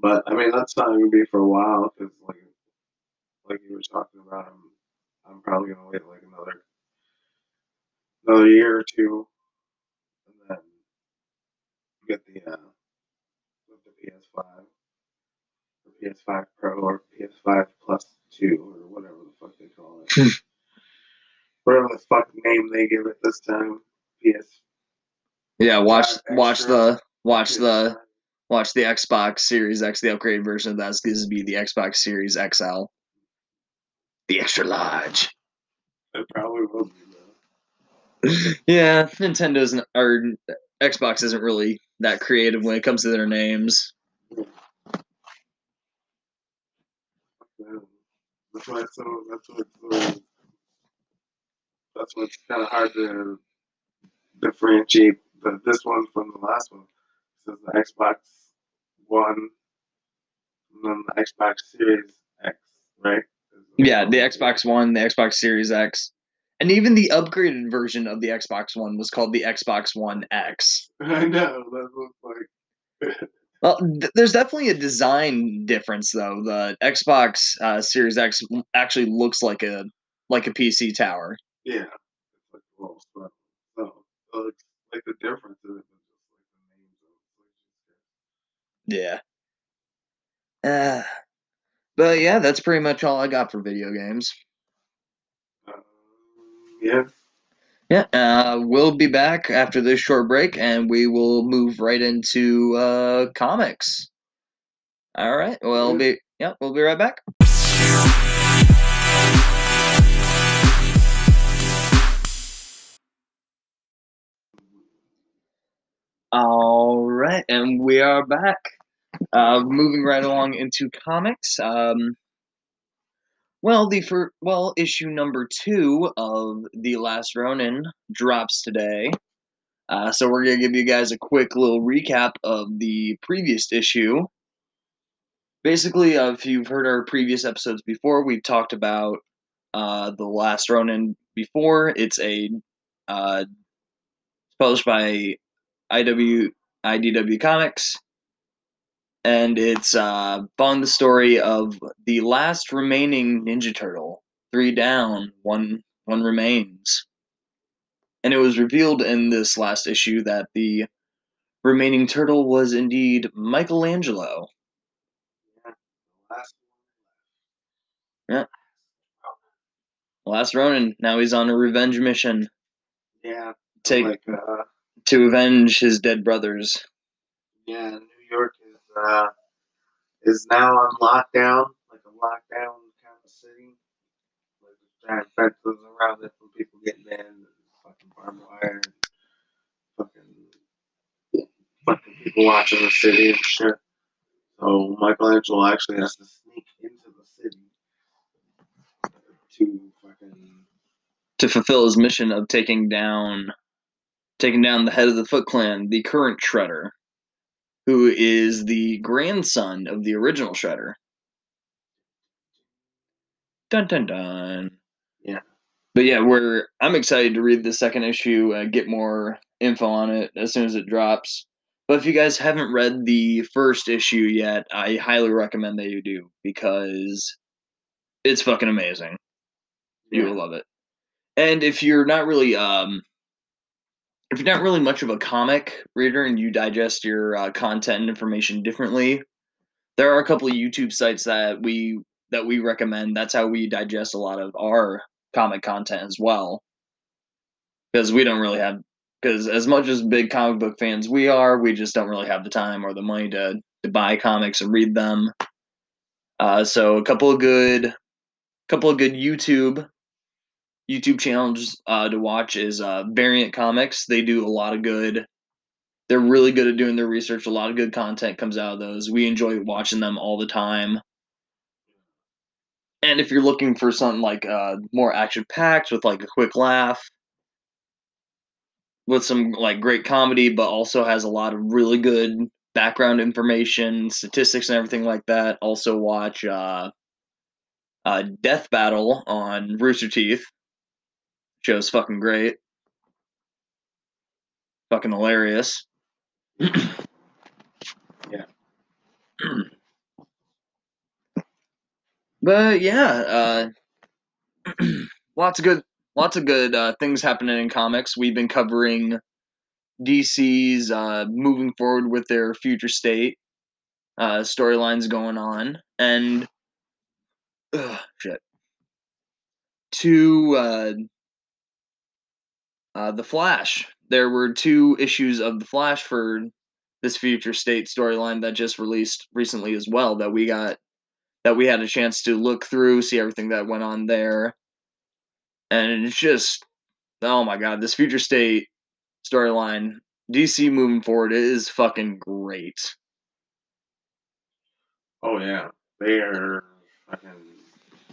but I mean that's not gonna be for a while because like, like you were talking about, I'm, I'm probably gonna wait like another, another year or two, and then get the uh, the PS5, or PS5 Pro, or PS5 Plus Two, or whatever the fuck they call it. Hmm. whatever the fuck name they give it this time. PS. Yeah, watch watch the watch the PS5. watch the Xbox Series X, the upgraded version of that's going to be the Xbox Series XL, the extra large. It probably will be though. Yeah, Nintendo's or Xbox isn't really that creative when it comes to their names. Yeah. That's why it's so. That's what. So, that's what's kind of hard to differentiate the, this one from the last one. It says the Xbox One, and then the Xbox Series X, right? Yeah, the Xbox One, the Xbox Series X, and even the upgraded version of the Xbox One was called the Xbox One X. I know. That looks like. Well, th- there's definitely a design difference though. The Xbox uh, Series X actually looks like a like a PC tower. Yeah. It's like stuff. So, so it's like the difference is just like the names of Yeah. Uh, but yeah, that's pretty much all I got for video games. um, yeah. Yeah, uh, we'll be back after this short break, and we will move right into uh, comics. All right. We'll be yeah, we'll be right back. All right, and we are back. Uh, moving right along into comics. Um, well, the for well issue number two of the Last Ronin drops today. Uh, so we're gonna give you guys a quick little recap of the previous issue. Basically, uh, if you've heard our previous episodes before, we've talked about uh, the Last Ronin before. It's a uh, published by IW IDW Comics, and it's uh, on the story of the last remaining Ninja Turtle. Three down, one one remains. And it was revealed in this last issue that the remaining turtle was indeed Michelangelo. Yeah. Last Last Ronin. Now he's on a revenge mission. Yeah. Take Like, uh, to avenge his dead brothers. yeah, New York is uh is now on lockdown, like a lockdown kind of city. Like giant fences around it from people getting in, fucking barbed wire, fucking fucking people watching the city and shit. So Michelangelo actually has to sneak into the city to fucking to fulfill his mission of taking down taking down the head of the Foot Clan, the current Shredder, who is the grandson of the original Shredder. Dun dun dun. Yeah. But yeah, we're I'm excited to read the second issue and get more info on it as soon as it drops. But if you guys haven't read the first issue yet, I highly recommend that you do because it's fucking amazing. You yeah. will love it. And if you're not really um if you're not really much of a comic reader and you digest your uh, content and information differently, there are a couple of YouTube sites that we that we recommend. That's how we digest a lot of our comic content as well. Because we don't really have because as much as big comic book fans we are, we just don't really have the time or the money to to buy comics and read them. Uh, so a couple of good couple of good YouTube YouTube channels uh, to watch is uh, Variant Comics. They do a lot of good. They're really good at doing their research. A lot of good content comes out of those. We enjoy watching them all the time. And if you're looking for something like uh, more action packed with like a quick laugh, with some like great comedy, but also has a lot of really good background information, statistics, and everything like that. Also watch uh, uh, Death Battle on Rooster Teeth. Show's fucking great. Fucking hilarious. Yeah. but yeah, uh, lots of good, lots of good uh, things happening in comics. We've been covering DC's uh, moving forward with their future state uh, storylines going on, and ugh, shit. To uh, the Flash, there were two issues of the Flash for this future state storyline that just released recently as well. That we got, that we had a chance to look through, see everything that went on there, and it's just, oh my god, this future state storyline, DC moving forward is fucking great. Oh yeah, they are fucking.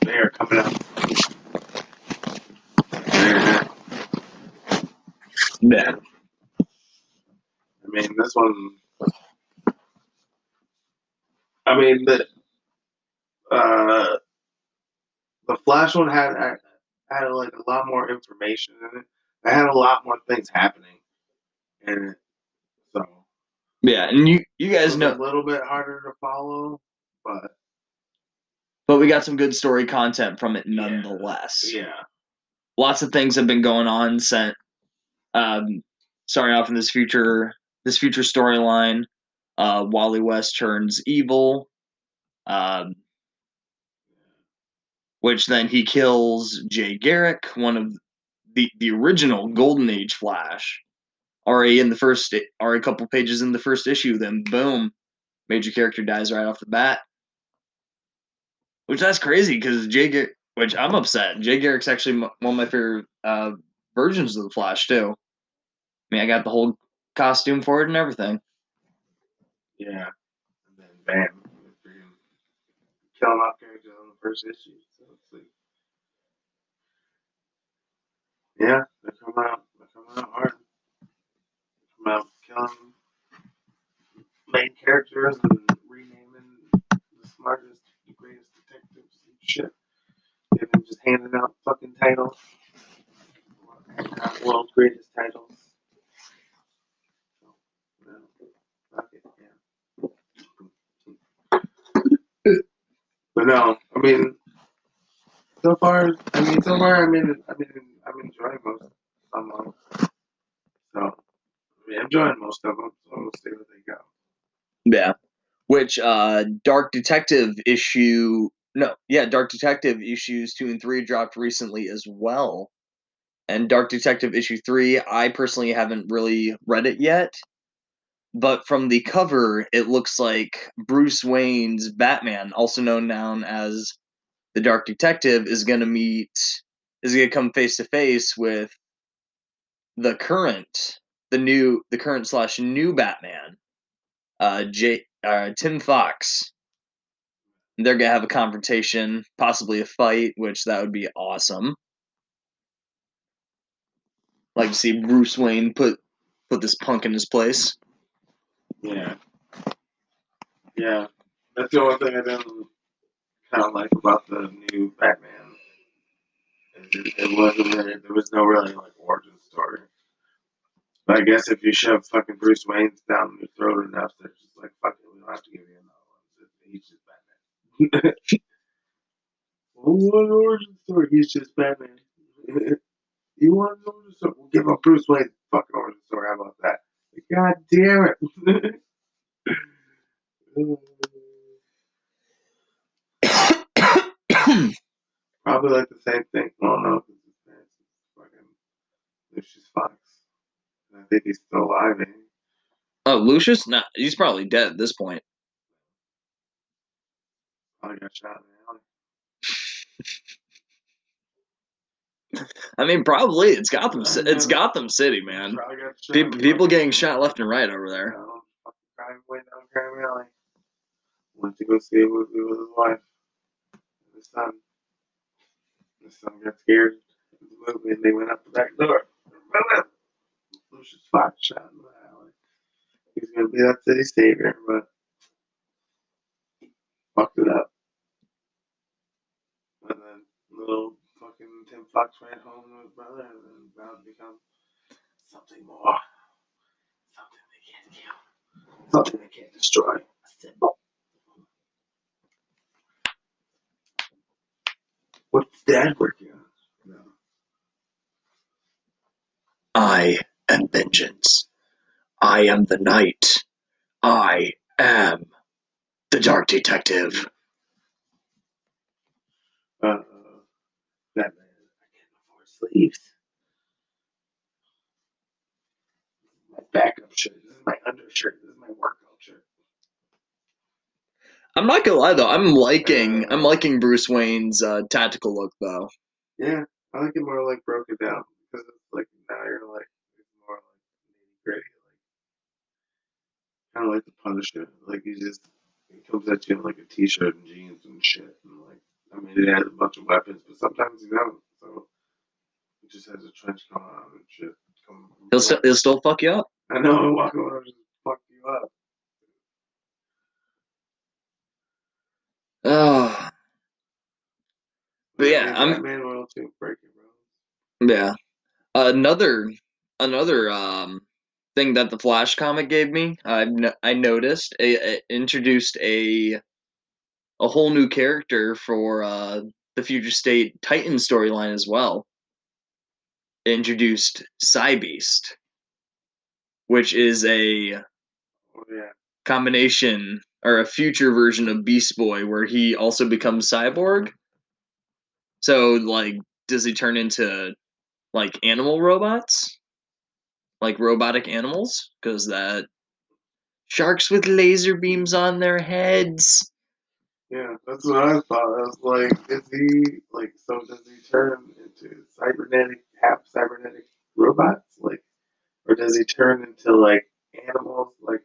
They are coming up. Yeah. I mean, this one. I mean the. Uh, the Flash one had had like a lot more information in it. It had a lot more things happening in it. So Yeah, and you you guys know, a little bit harder to follow, but but we got some good story content from it Yeah. nonetheless. yeah, Lots of things have been going on since um starting off in this future this future storyline. Uh Wally West turns evil. Um which then he kills Jay Garrick, one of the the original Golden Age Flash. Already in the first already a couple pages in the first issue, then boom, major character dies right off the bat. Which that's crazy because Jay Garrick, which I'm upset. Jay Garrick's actually one of my favorite uh, versions of the Flash too. I mean, I got the whole costume for it and everything. yeah. And then bam, killing off characters on the first issue. So it's like, yeah, they're coming out, they're coming out hard. They're coming out killing main characters and renaming the smartest, the greatest detectives and shit. They've been just handing out fucking titles. Not world's greatest titles. So, yeah, fuck it, yeah. But no, I mean, so far, I mean, so far, I mean, I mean, I'm enjoying most of them. So, I mean, I'm enjoying most of them. So we'll see where they go. Yeah. Which uh Dark Detective issue no, yeah, Dark Detective issues 2 and 3 dropped recently as well. And Dark Detective issue 3, I personally haven't really read it yet. But from the cover, it looks like Bruce Wayne's Batman, also known now as the Dark Detective, is going to meet is going to come face to face with the current the new the current slash new Batman uh, J, uh, Tim Fox. They're gonna have a confrontation, possibly a fight, which that would be awesome. Like to see Bruce Wayne put put this punk in his place. Yeah. Yeah. That's the only thing I didn't kind of like about the new Batman. It, wasn't really, there was no really like origin story. But I guess if you shove fucking Bruce Wayne down your throat enough, they're just like, fuck it, we don't have to give you another one. He's just Batman. well, what origin story? He's just Batman. you want an origin story? We'll give him Bruce Wayne fucking origin story. How about that? God damn it. Probably like the same thing. Well, no, because his parents is fucking Lucius Fox. I think he's still alive. He? oh, Lucius? Nah, he's probably dead at this point. Probably got shot in the alley. I mean, probably it's Gotham. Ci- It's. Gotham City, man. Probably got shot People, people getting shot left and right over there. You know, fucking down crime alley. Went to go see a movie with his wife and his son. His son got scared of the movie and they went out the back door. Lucius Fox shot in the alley. He's gonna be that city savior, but fucked it up. And then little Fox ran home with brother and then to become something more. Something they can't kill. Something they can't destroy. A symbol. What's dad working on? No. I am vengeance. I am the night. I am the Dark Detective. Uh, Batman. I can't sleeves. My backup shirt. This is my undershirt. This is my workout shirt. I'm not gonna lie though, I'm liking I'm liking Bruce Wayne's uh, tactical look though. Yeah, I like it more like broken down because it's like now you're like it's more like nitty gritty, like kind of like the Punisher. Like he just he comes at you in like a t-shirt and jeans and shit, and like I mean he has a bunch of weapons, but sometimes he doesn't. Just has a trench coat on and shit. Come, He'll still he'll still fuck you up. I know he'll walk over and fuck you up. Oh, But yeah, I'm- Batman royalty will break it, bro. yeah. Another another um thing that the Flash comic gave me. I I noticed it, a introduced a a whole new character for uh, the Future State Titan storyline as well. Introduced Beast, which is a Oh yeah. combination or a future version of Beast Boy where he also becomes cyborg. So like does he turn into like animal robots? Like robotic animals? Cuz that sharks with laser beams on their heads. Yeah, that's what I thought. I was like, is he like so does he turn into cybernetic half cybernetic robots? Like or does he turn into like animals like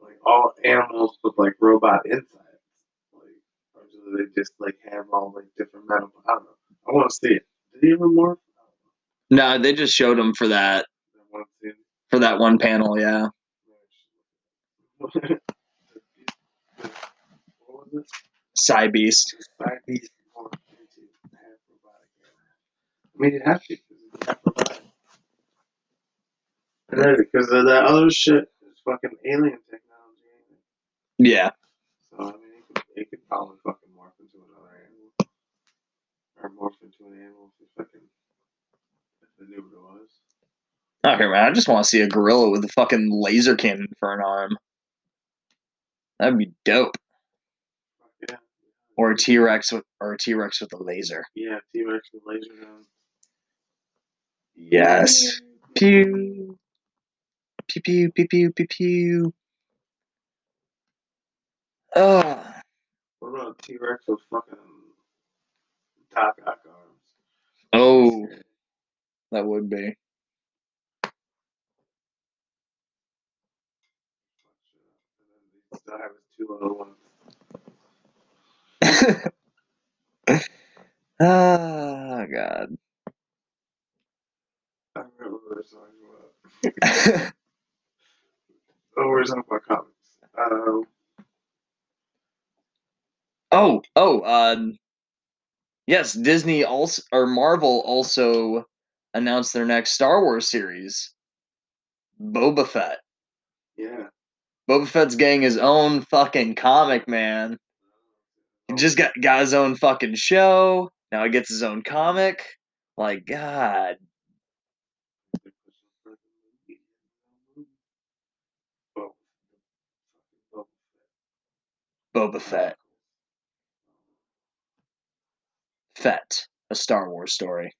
like all animals with like robot insides? Like or do they just like have all like different metal I don't know. I wanna see it. Did he ever morph? No, they just showed him for that I wanna see it. for that one panel, yeah. what was it? Psy Beast. Beast morph into half robotic I mean, it has to because it's half robotic. And then because of that other shit is fucking alien technology. ain't it? Yeah. So I mean, it could, it could probably fucking morph into another animal, or morph into an animal if it fucking if they knew what it was. Okay, man. I just want to see a gorilla with a fucking laser cannon for an arm. That'd be dope. Fuck yeah. Or a T Rex with or a T Rex with a laser. Yeah, T Rex with laser guns. Yes. Pew. Pew pew pew pew pew pew. Oh. What about T Rex with fucking Doc Ock arms? Oh, that would be. Then have two little ones. oh god. I don't remember what we're talking about. Oh, we're talking about comics. Um, oh, oh, um Yes, Disney also or Marvel also announced their next Star Wars series. Boba Fett. yeah. Boba Fett's getting his own fucking comic, man. He just got got his own fucking show. Now he gets his own comic. Like God. Boba Fett. Fett. A Star Wars story.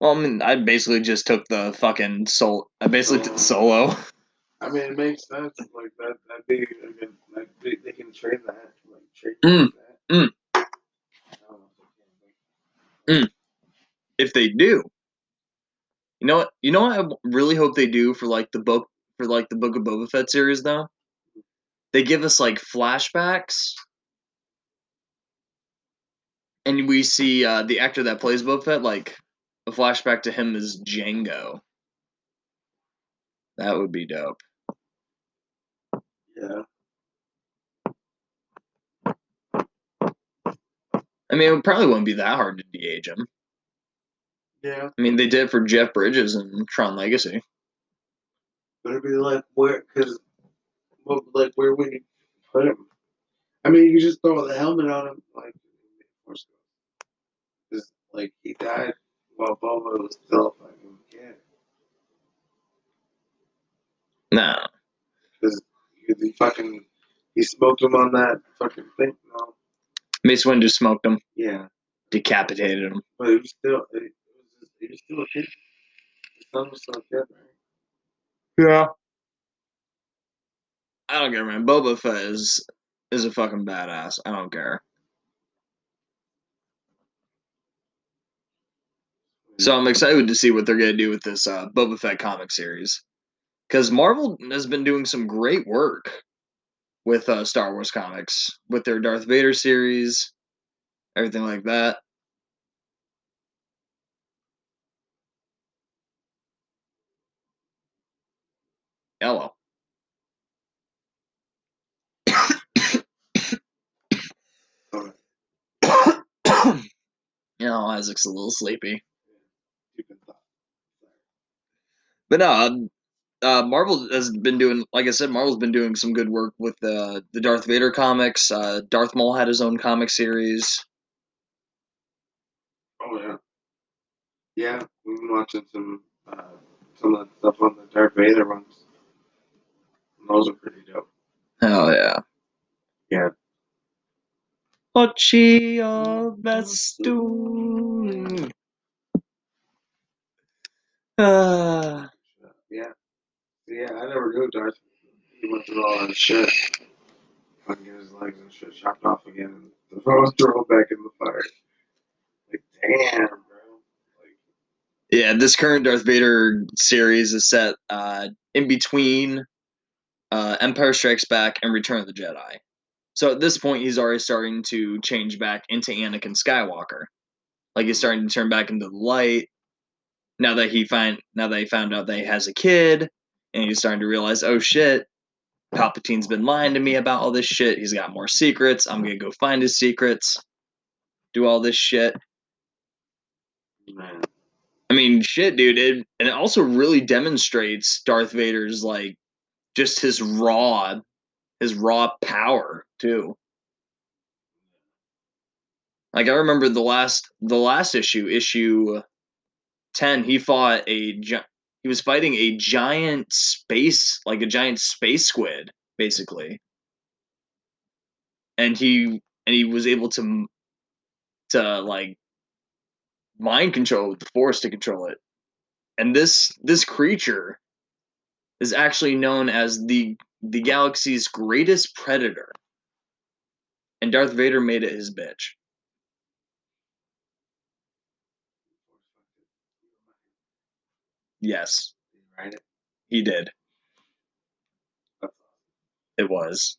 Well, I mean, I basically just took the fucking soul. I basically took solo. I mean, it makes sense. Like that, a good. Like, they, they can trade that. Like trade Mm, that. mm. They If they do, you know what? You know what? I really hope they do for like the book for like the Book of Boba Fett series though. They give us like flashbacks, and we see uh, the actor that plays Boba Fett like a flashback to him is Jango. That would be dope. Yeah. I mean, it probably wouldn't be that hard to de-age him. Yeah. I mean, they did it for Jeff Bridges and Tron Legacy. But it'd be like where, cause, like where would you put him? I mean, you just throw the helmet on him, like, because like he died while Boba was still a fucking kid. No, Because he fucking he smoked him on that fucking thing. No, Mace Windu smoked him, yeah, decapitated him. but he was still he was, he was still a kid. His son was still a kid, right? Yeah. I don't care, man. Boba Fett is is a fucking badass. I don't care. So I'm excited to see what they're gonna do with this uh, Boba Fett comic series, because Marvel has been doing some great work with uh, Star Wars comics, with their Darth Vader series, everything like that. Hello. You know, Isaac's a little sleepy. But no, um, uh, Marvel has been doing, like I said, Marvel's been doing some good work with uh, the Darth Vader comics. Uh, Darth Maul had his own comic series. Oh yeah. Yeah, we've been watching some uh, some of the stuff on the Darth Vader ones. Those are pretty dope. Hell yeah. Yeah. Ochi Bestu. Uh, Yeah. Yeah, I never knew Darth. He went through all that shit. Fucking get his legs and shit chopped off again and throw throw back in the fire. Like damn, bro. Like yeah, this current Darth Vader series is set uh, in between uh, Empire Strikes Back and Return of the Jedi. So at this point, he's already starting to change back into Anakin Skywalker. Like he's starting to turn back into the light. Now that he find now that he found out that he has a kid, and he's starting to realize, oh shit, Palpatine's been lying to me about all this shit. He's got more secrets. I'm gonna go find his secrets. Do all this shit. man. I mean, shit, dude. It, and it also really demonstrates Darth Vader's like just his raw, his raw power too. Like I remember the last, the last issue, issue ten. He fought a, he was fighting a giant space, like a giant space squid, basically. And he and he was able to, to like mind control the force to control it and this this creature is actually known as the the galaxy's greatest predator. And darth vader made it his bitch. Yes. Right? he did. It was.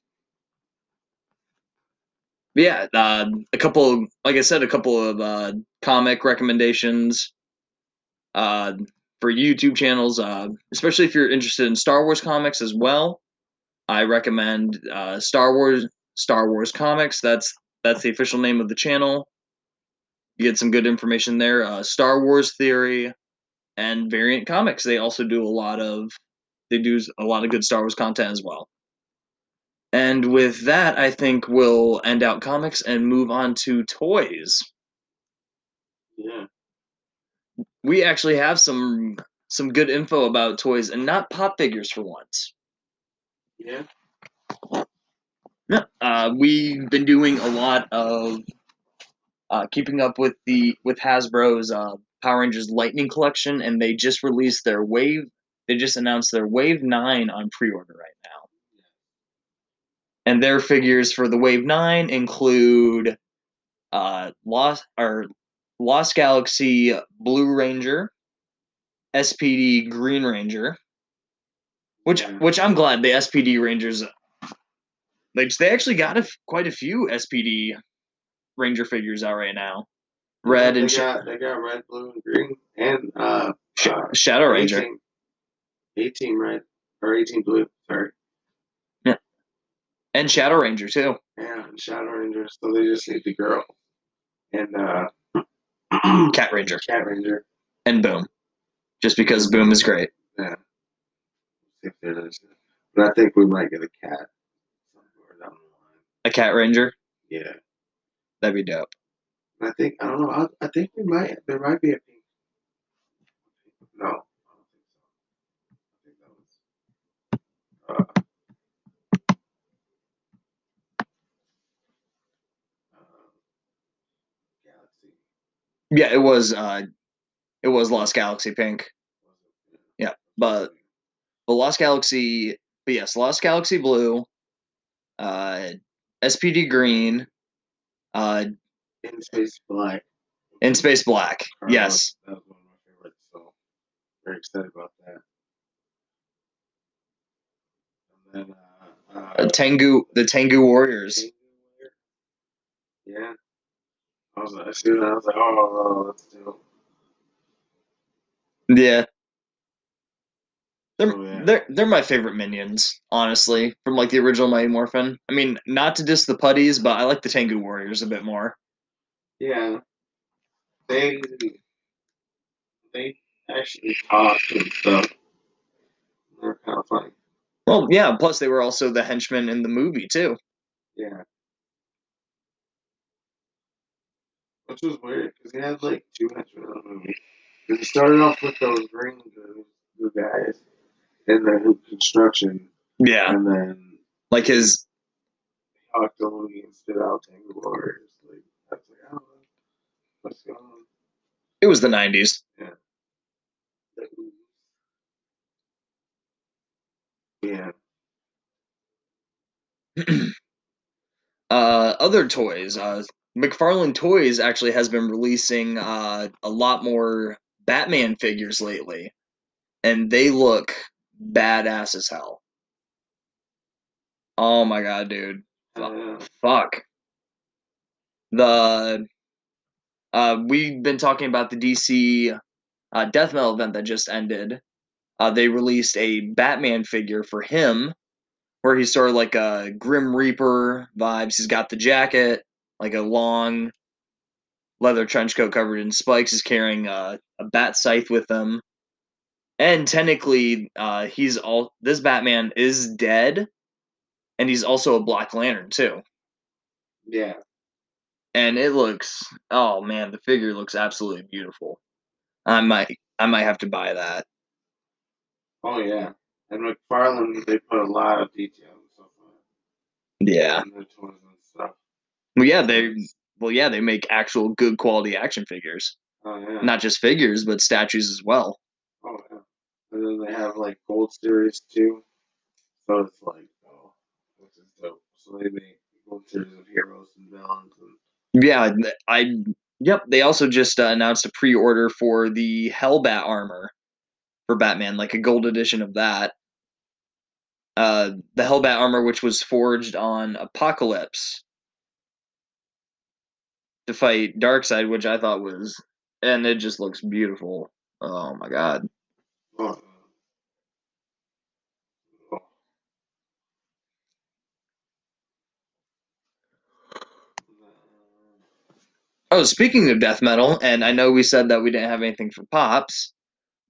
Yeah uh, a couple like i said a couple of uh, comic recommendations. Uh, for youtube channels uh, especially if you're interested in star wars comics as well i recommend uh, star wars star wars comics. That's that's the official name of the channel. You get some good information there uh, star wars theory and variant comics. They also do a lot of they do a lot of good star wars content as well. And with that i think we'll end out comics and move on to toys. Yeah. We actually have some some good info about toys and not pop figures for once Yeah. Yeah, uh, we've been doing a lot of uh, keeping up with the with Hasbro's uh, Power Rangers Lightning collection, and they just released their Wave. They just announced their Wave Nine on pre-order right now, and their figures for the Wave Nine include uh, Lost or Lost Galaxy Blue Ranger, SPD Green Ranger, which which I'm glad the SPD Rangers like they actually got a quite a few SPD Ranger figures out right now. Red they and got they got red, blue, and green, and uh, sh- uh Shadow Ranger. 18, 18 red or eighteen blue. Sorry. Yeah, and Shadow Ranger too. Yeah, and Shadow Ranger. So they just need the girl and uh, Cat Ranger Cat Ranger. and Boom. Just because Boom is great. Yeah. See if there's, but I think we might get a cat somewhere down the A Cat Ranger. Yeah. that'd be dope. I think I don't know. I, I think we might. There might be a pink. No, I don't think so. I think that was. Uh, Yeah, it was. uh It was Lost Galaxy Pink, Yeah, but- but Lost Galaxy. But yes, Lost Galaxy Blue, uh, SPD Green, uh, in space black. and Space Black. Yes, that was one of my favorites. So very excited about that. And then uh, uh, uh, Tengu, the Tengu Warriors. Yeah. I was like, as soon as I was like, oh, oh, oh let's do. Yeah. They're, Oh, yeah. they're they're my favorite minions, honestly, from like the original Mighty Morphin. I mean, not to diss the putties, but I like the Tengu Warriors a bit more. Yeah. They they actually talk and stuff. They're kind of funny. Well, yeah. Plus, they were also the henchmen in the movie too. Yeah. Which was weird because he had like two henchmen in the movie. 'Cause He started off with those ring the, the guys in the construction, Yeah, and then like his. talked to Looney and stood out Tengu Warriors. Like that's like, oh, what's going on? It was the '90s. Like, Yeah. uh, other toys. Uh, McFarlane Toys actually has been releasing uh, a lot more Batman figures lately, and they look badass as hell. Oh my god, dude! Uh, Fuck. The uh, we've been talking about the DC uh, death metal event that just ended. Uh, they released a Batman figure for him, where he's sort of like a Grim Reaper vibes. He's got the jacket, like a long leather trench coat covered in spikes. is carrying a, a bat scythe with him, and technically, uh, he's all this Batman is dead, and he's also a Black Lantern too yeah. and it looks oh man the figure looks absolutely beautiful i might i might have to buy that Oh yeah. And McFarlane, they put a lot of detail and stuff on yeah it. Toys and. Well yeah they well yeah they make actual good quality action figures Oh yeah. not just figures but statues as well Oh yeah. And then they have like gold series too. So it's like, oh, this is dope. So they make gold series of heroes and villains and yeah i yep they also just uh, announced a pre-order for the hellbat armor for batman like a gold edition of that uh the hellbat armor which was forged on Apokolips to fight Darkseid, which I thought was, and it just looks beautiful. Oh my god! oh, speaking of death metal, and I know we said that we didn't have anything for pops,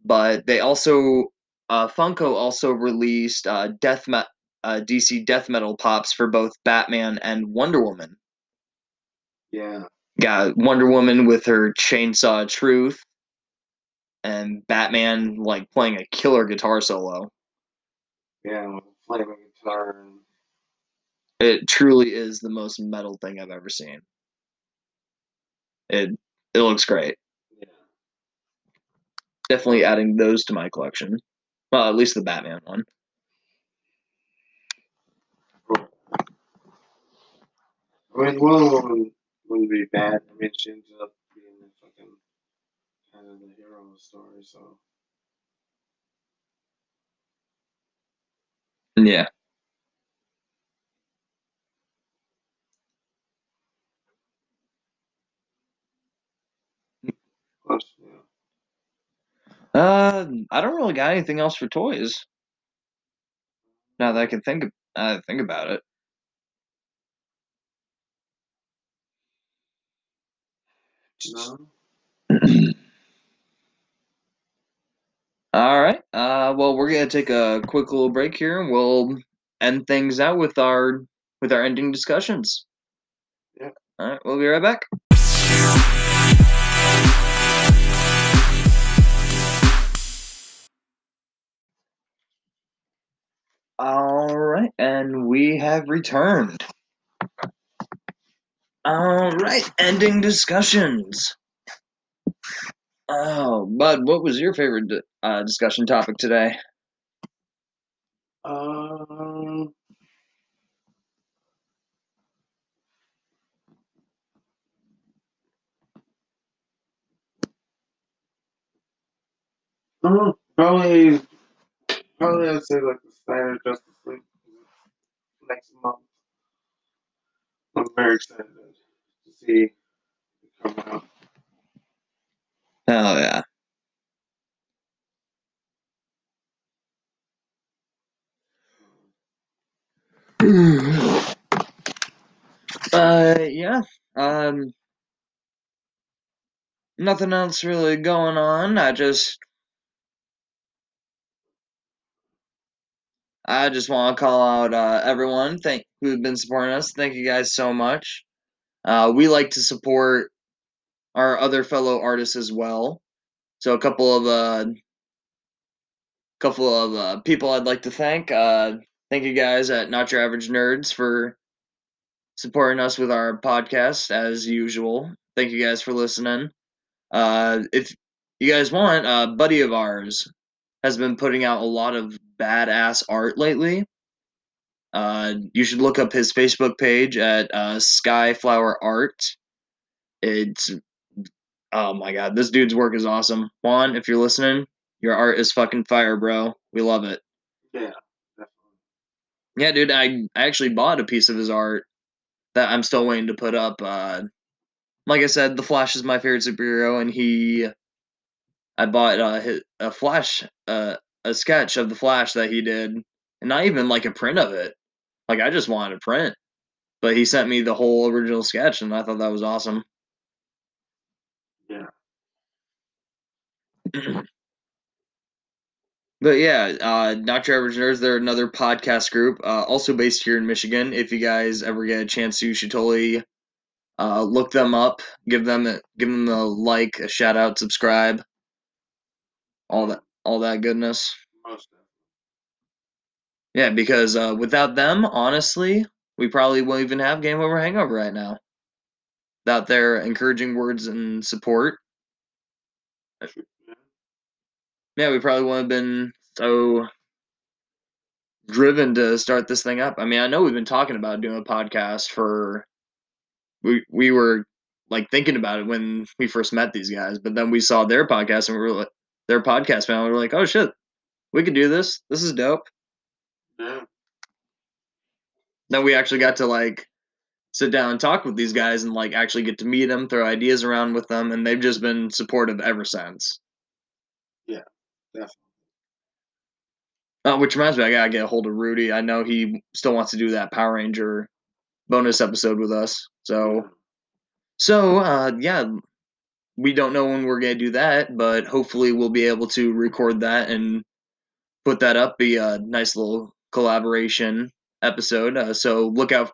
but they also, uh, Funko also released uh, death me- uh, DC death metal pops for both Batman and Wonder Woman. Yeah. Got Wonder Woman with her chainsaw truth, and Batman like playing a killer guitar solo. Yeah, flaming guitar and It truly is the most metal thing I've ever seen. It it looks great. yeah. Definitely adding those to my collection. Well, at least the Batman one. I mean, Wonder Be bad. I mean, she ended up being the fucking kind of the hero of the story, so yeah. Uh, I don't really got anything else for toys. Now that I can think, uh, think about it. No? All right. Uh, well, we're gonna take a quick little break here, and we'll end things out with our with our ending discussions. Yeah. All right. We'll be right back. All right, and we have returned. All right, ending discussions. Oh, Bud, what was your favorite uh, discussion topic today? Um. Probably, probably I'd say like the Snyder Justice League next month. I'm very excited see come out. Oh yeah. uh yeah. Um nothing else really going on. I just I just want to call out uh, everyone thank who've been supporting us. Thank you guys so much. Uh, we like to support our other fellow artists as well. So a couple of uh, couple of uh, people I'd like to thank. Uh, thank you guys at Not Your Average Nerds for supporting us with our podcast as usual. Thank you guys for listening. Uh, if you guys want, a buddy of ours has been putting out a lot of badass art lately. Uh, you should look up his Facebook page at uh, Skyflower Art. It's oh my god, this dude's work is awesome. Juan, if you're listening, your art is fucking fire, bro. We love it. Yeah, definitely. Yeah, dude, I I actually bought a piece of his art that I'm still waiting to put up. Uh, like I said, the Flash is my favorite superhero, and he, I bought uh, his, a Flash, uh, a sketch of the Flash that he did, and not even like a print of it. Like I just wanted to print, but he sent me the whole original sketch, and I thought that was awesome. Yeah. But yeah, uh, Not Your Average Nerds, they're another podcast group, uh, also based here in Michigan. If you guys ever get a chance you should totally uh, look them up, give them a, give them a like, a shout out, subscribe, all that all that goodness. Most. Yeah, because uh, without them, honestly, we probably won't even have Game Over Hangover right now. Without their encouraging words and support, Yeah. we probably wouldn't have been so driven to start this thing up. I mean, I know we've been talking about doing a podcast for we we were like thinking about it when we first met these guys, but then we saw their podcast and we were like their podcast panel. We were like, oh shit, we could do this. This is dope. Yeah. Then we actually got to like sit down and talk with these guys and like actually get to meet them, throw ideas around with them, and they've just been supportive ever since. Yeah, definitely. Uh, which reminds me, I gotta get a hold of Rudy. I know he still wants to do that Power Ranger bonus episode with us. So, so uh, yeah, we don't know when we're gonna do that, but hopefully we'll be able to record that and put that up. Be a nice little collaboration episode. Uh, so look out.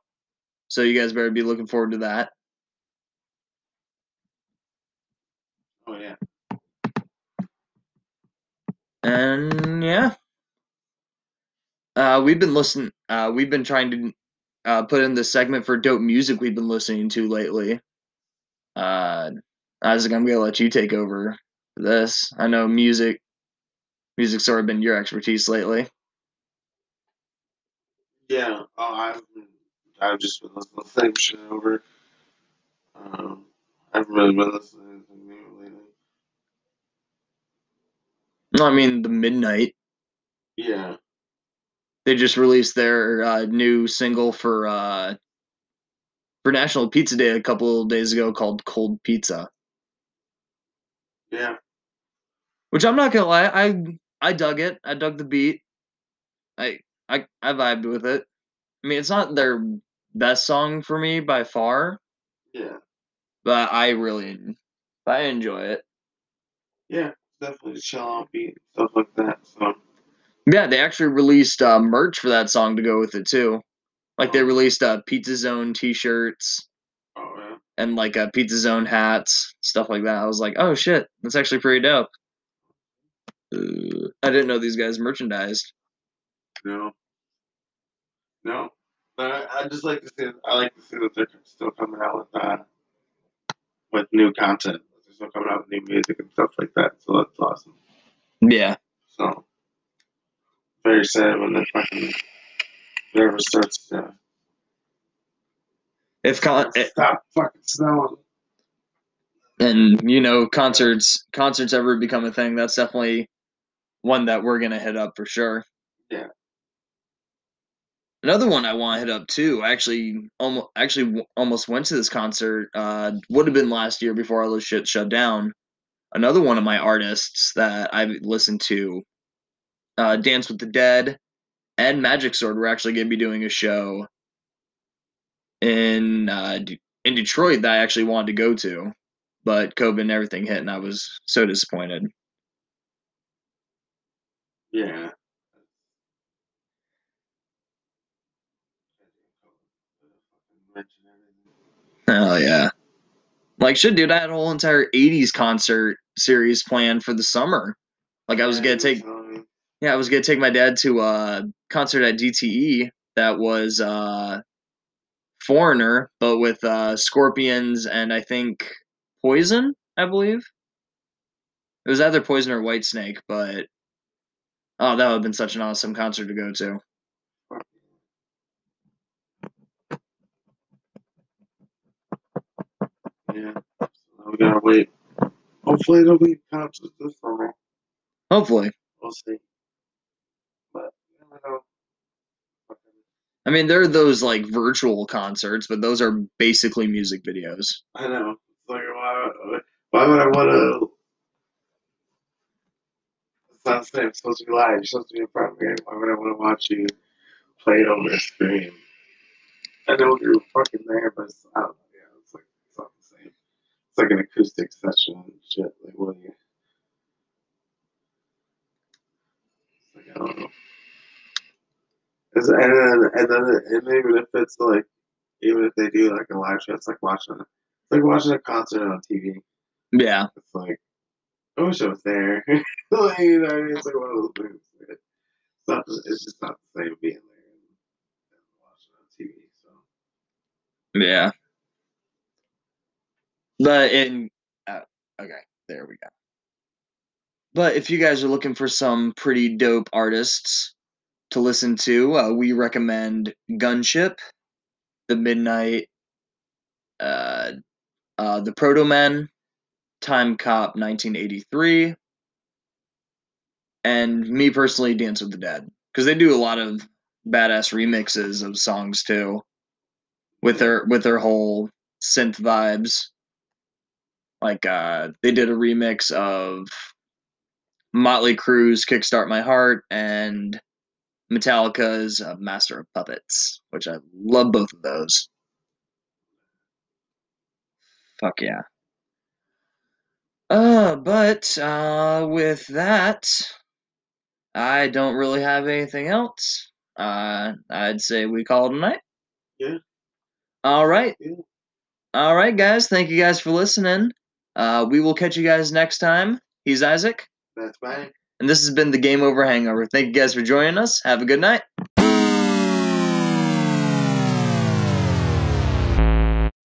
So you guys better be looking forward to that. Oh yeah. And yeah, uh, we've been listening. Uh, we've been trying to uh, put in the segment for dope music we've been listening to lately. Uh, Isaac, I'm gonna let you take over this. I know music, music's sort of been your expertise lately. Yeah. Oh, I've I've just been listening to the same shit over. Um, I haven't really been listening to anything new lately. No, I mean the Midnight. Yeah. They just released their uh, new single for uh, for National Pizza Day a couple of days ago called "Cold Pizza." Yeah. Which I'm not gonna lie, I I dug it. I dug the beat. I I I vibed with it. I mean, it's not their best song for me by far, Yeah. but I really I enjoy it. Yeah. Definitely chill out beat stuff like that. So Yeah, they actually released uh, merch for that song to go with it too. Like they Oh. released uh, Pizza Zone T-shirts oh yeah. and like uh, Pizza Zone hats, stuff like that. I was like, oh shit, that's actually pretty dope. Uh, I didn't know these guys merchandised. No. No. But I, I just like to see I like to see that they're still coming out with uh with new content. They're still coming out with new music and stuff like that. So that's awesome. Yeah, So very sad when the fucking whatever starts to if con- stop fucking snowing. and you know concerts concerts ever become a thing, that's definitely one that we're gonna hit up for sure. Yeah. Another one I want to hit up too. I actually almost actually w- almost went to this concert. Uh, would have been last year before all this shit shut down. Another one of my artists that I've listened to, uh, Dance with the Dead, and Magic Sword were actually going to be doing a show in uh, in Detroit that I actually wanted to go to, but COVID and everything hit, and I was so disappointed. Yeah. Oh yeah. Like shit, dude, I had a whole entire '80s concert series planned for the summer. Like I was Yeah, gonna take, were telling me. yeah, I was gonna take my dad to a concert at DTE that was uh Foreigner, but with uh Scorpions and I think Poison, I believe. It was either Poison or Whitesnake, but oh, that would have been such an awesome concert to go to. Yeah. So we gotta wait. Hopefully it'll be concerts this summer. Hopefully. We'll see. But you never know. I mean, there are those like virtual concerts, but those are basically music videos. I know. It's like why, why would I wanna it's not the same, it's supposed to be live, you're supposed to be in front of me. Why would I wanna watch you play it over a screen? I know you're fucking there, but it's I don't know, yeah, it's like it's not the same. It's like an acoustic session and shit. Like what you it's like I don't know. It's, and then and then and even if it's like even if they do like a live show, it's like watching it's like watching a concert on TV. Yeah. It's like I wish I was there. like, you know, what I mean? it's like one of those things. It's not. It's just not the same being there and, and watching on TV. So Yeah. But in uh, okay, there we go. But if you guys are looking for some pretty dope artists to listen to, uh, we recommend Gunship, The Midnight, uh, uh, The Protomen, Time Cop 1983, and me personally, Dance with the Dead, because they do a lot of badass remixes of songs too, with their with their whole synth vibes. Like uh, they did a remix of Motley Crue's "Kickstart My Heart" and Metallica's uh, "Master of Puppets," which I love both of those. Fuck yeah. Uh, but uh, with that, I don't really have anything else. Uh, I'd say we call it a night. Yeah. All right. Yeah. All right, guys. Thank you guys for listening. Uh, we will catch you guys next time. He's Isaac, that's fine. and this has been the Game Over Hangover. Thank you guys for joining us. Have a good night.